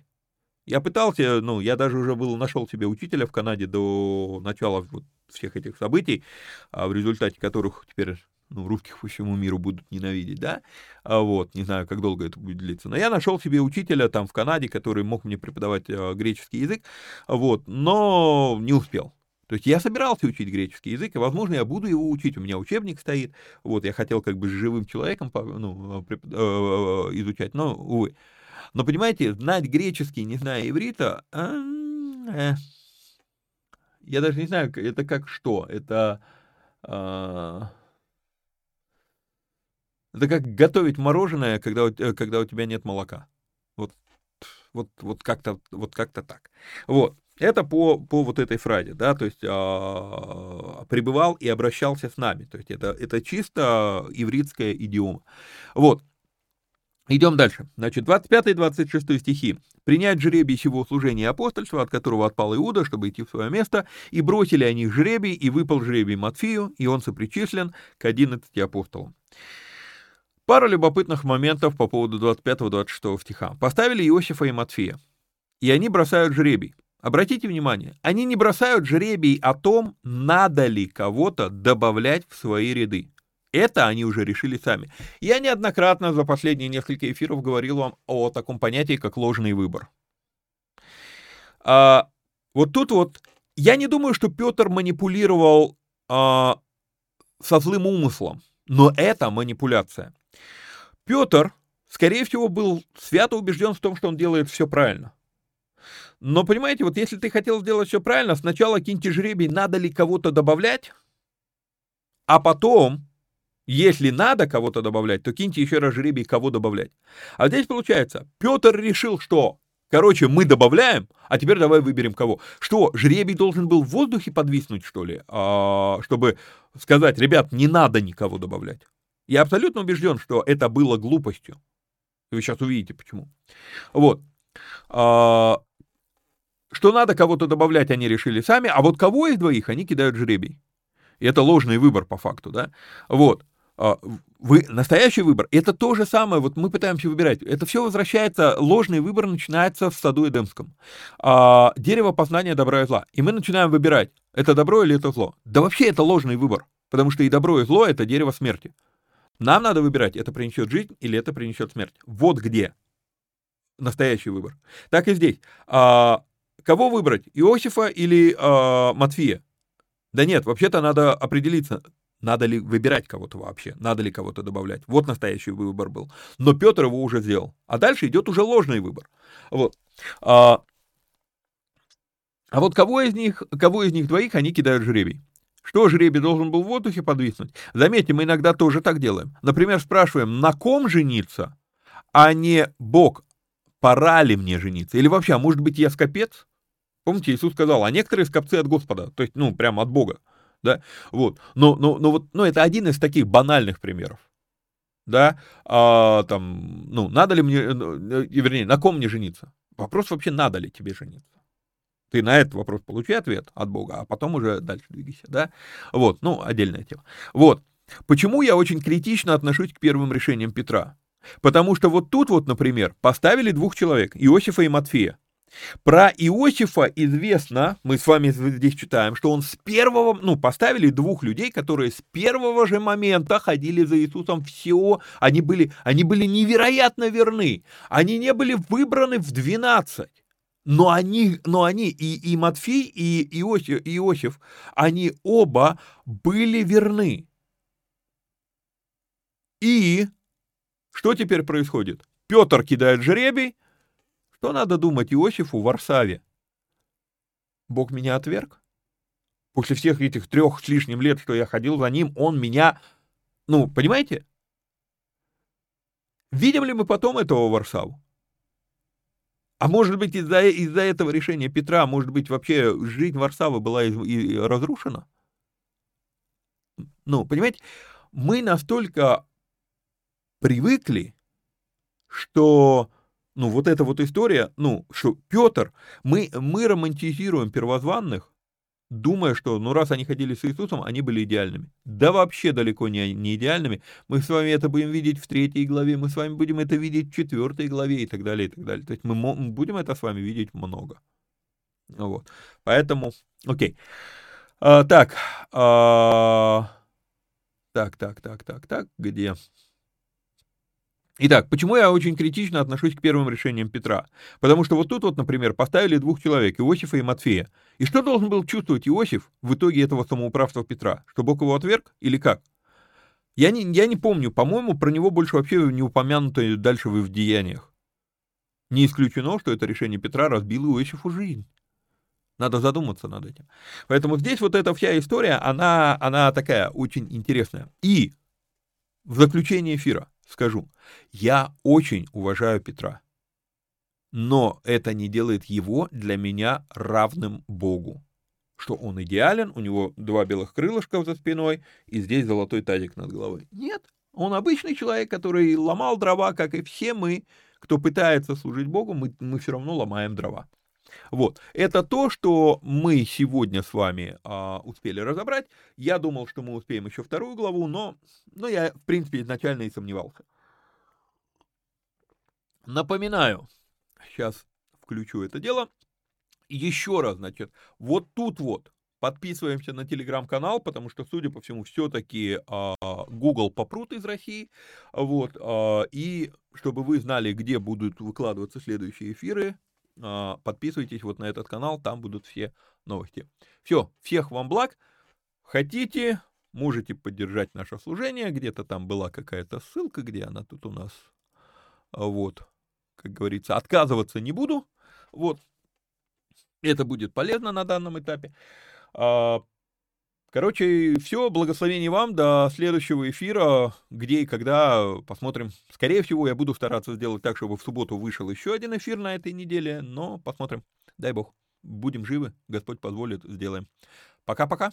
Я пытался, ну, я даже уже был, нашел себе учителя в Канаде до начала вот всех этих событий, а в результате которых теперь ну, русских по всему миру будут ненавидеть, да, а вот, не знаю, как долго это будет длиться, но я нашел себе учителя там в Канаде, который мог мне преподавать э, греческий язык, вот, но не успел, то есть я собирался учить греческий язык, и, возможно, я буду его учить. У меня учебник стоит. Вот, я хотел как бы с живым человеком ну, э, э, изучать, но, увы. Но, понимаете, знать греческий, не зная иврита, э, я даже не знаю, это как что. Это... Э, это как готовить мороженое, когда, э, когда у тебя нет молока. Вот, вот, вот как-то вот как-то так. Вот. Это по, по вот этой фразе, да, то есть а, пребывал и обращался с нами. То есть это, это чисто ивритская идиома. Вот. Идем дальше. Значит, 25 и 26 стихи. «Принять жребий сего служения апостольства, от которого отпал Иуда, чтобы идти в свое место, и бросили они жребий, и выпал жребий Матфию, и он сопричислен к 11 апостолам». Пара любопытных моментов по поводу 25-26 стиха. Поставили Иосифа и Матфея, и они бросают жребий. Обратите внимание, они не бросают жребий о том, надо ли кого-то добавлять в свои ряды. Это они уже решили сами. Я неоднократно за последние несколько эфиров говорил вам о таком понятии, как ложный выбор. А, вот тут вот, я не думаю, что Петр манипулировал а, со злым умыслом, но это манипуляция. Петр, скорее всего, был свято убежден в том, что он делает все правильно. Но понимаете, вот если ты хотел сделать все правильно, сначала киньте жребий, надо ли кого-то добавлять, а потом, если надо кого-то добавлять, то киньте еще раз жребий, кого добавлять. А здесь получается, Петр решил, что, короче, мы добавляем, а теперь давай выберем кого. Что, жребий должен был в воздухе подвиснуть, что ли, а, чтобы сказать, ребят, не надо никого добавлять. Я абсолютно убежден, что это было глупостью. Вы сейчас увидите, почему. Вот. А, что надо кого-то добавлять, они решили сами, а вот кого из двоих они кидают жребий. И это ложный выбор по факту, да. Вот. А, вы, настоящий выбор, это то же самое, вот мы пытаемся выбирать. Это все возвращается, ложный выбор начинается в саду Эдемском. А, дерево познания добра и зла. И мы начинаем выбирать, это добро или это зло. Да вообще это ложный выбор, потому что и добро, и зло — это дерево смерти. Нам надо выбирать, это принесет жизнь или это принесет смерть. Вот где настоящий выбор. Так и здесь. А, кого выбрать, Иосифа или а, Матфея? Да нет, вообще-то надо определиться, надо ли выбирать кого-то вообще, надо ли кого-то добавлять. Вот настоящий выбор был. Но Петр его уже сделал. А дальше идет уже ложный выбор. Вот. А, а вот кого из них, кого из них двоих они кидают жребий? Что жребий должен был в воздухе подвиснуть? Заметьте, мы иногда тоже так делаем. Например, спрашиваем, на ком жениться, а не Бог, пора ли мне жениться? Или вообще, а может быть я скопец? Помните, Иисус сказал, а некоторые скопцы от Господа, то есть, ну, прямо от Бога, да, вот, но, но, но вот, ну, это один из таких банальных примеров, да, а, там, ну, надо ли мне, ну, э, вернее, на ком мне жениться? Вопрос вообще, надо ли тебе жениться? Ты на этот вопрос получи ответ от Бога, а потом уже дальше двигайся, да, вот, ну, отдельная тема, вот, почему я очень критично отношусь к первым решениям Петра? Потому что вот тут вот, например, поставили двух человек, Иосифа и Матфея, про Иосифа известно, мы с вами здесь читаем, что он с первого, ну, поставили двух людей, которые с первого же момента ходили за Иисусом все, они были, они были невероятно верны, они не были выбраны в 12, но они, но они и, и Матфей, и Иосиф, Иосиф, они оба были верны. И что теперь происходит? Петр кидает жребий, что надо думать Иосифу в Варсаве? Бог меня отверг? После всех этих трех с лишним лет, что я ходил за ним, он меня... Ну, понимаете? Видим ли мы потом этого Варсаву? А может быть, из-за из этого решения Петра, может быть, вообще жизнь Варсавы была из, и, разрушена? Ну, понимаете, мы настолько привыкли, что ну, вот эта вот история, ну, что Петр, мы, мы романтизируем первозванных, думая, что, ну, раз они ходили с Иисусом, они были идеальными. Да вообще далеко не, не идеальными. Мы с вами это будем видеть в третьей главе, мы с вами будем это видеть в четвертой главе и так далее, и так далее. То есть мы будем это с вами видеть много. Вот. Поэтому, окей. А, так, а, так, так, так, так, так, где? Итак, почему я очень критично отношусь к первым решениям Петра? Потому что вот тут вот, например, поставили двух человек, Иосифа и Матфея. И что должен был чувствовать Иосиф в итоге этого самоуправства Петра? Что Бог его отверг или как? Я не, я не помню, по-моему, про него больше вообще не упомянуто дальше в деяниях. Не исключено, что это решение Петра разбило Иосифу жизнь. Надо задуматься над этим. Поэтому здесь вот эта вся история, она, она такая очень интересная. И в заключение эфира скажу, я очень уважаю Петра, но это не делает его для меня равным Богу. Что он идеален, у него два белых крылышка за спиной, и здесь золотой тазик над головой. Нет, он обычный человек, который ломал дрова, как и все мы, кто пытается служить Богу, мы, мы все равно ломаем дрова. Вот, это то, что мы сегодня с вами а, успели разобрать. Я думал, что мы успеем еще вторую главу, но, но я, в принципе, изначально и сомневался. Напоминаю, сейчас включу это дело. Еще раз, значит, вот тут вот подписываемся на телеграм-канал, потому что, судя по всему, все-таки а, Google попрут из России. Вот, а, и чтобы вы знали, где будут выкладываться следующие эфиры, подписывайтесь вот на этот канал, там будут все новости. Все, всех вам благ. Хотите, можете поддержать наше служение. Где-то там была какая-то ссылка, где она тут у нас. А, вот, как говорится, отказываться не буду. Вот, это будет полезно на данном этапе. Короче, все, благословений вам, до следующего эфира, где и когда посмотрим. Скорее всего, я буду стараться сделать так, чтобы в субботу вышел еще один эфир на этой неделе, но посмотрим. Дай бог, будем живы, Господь позволит, сделаем. Пока-пока.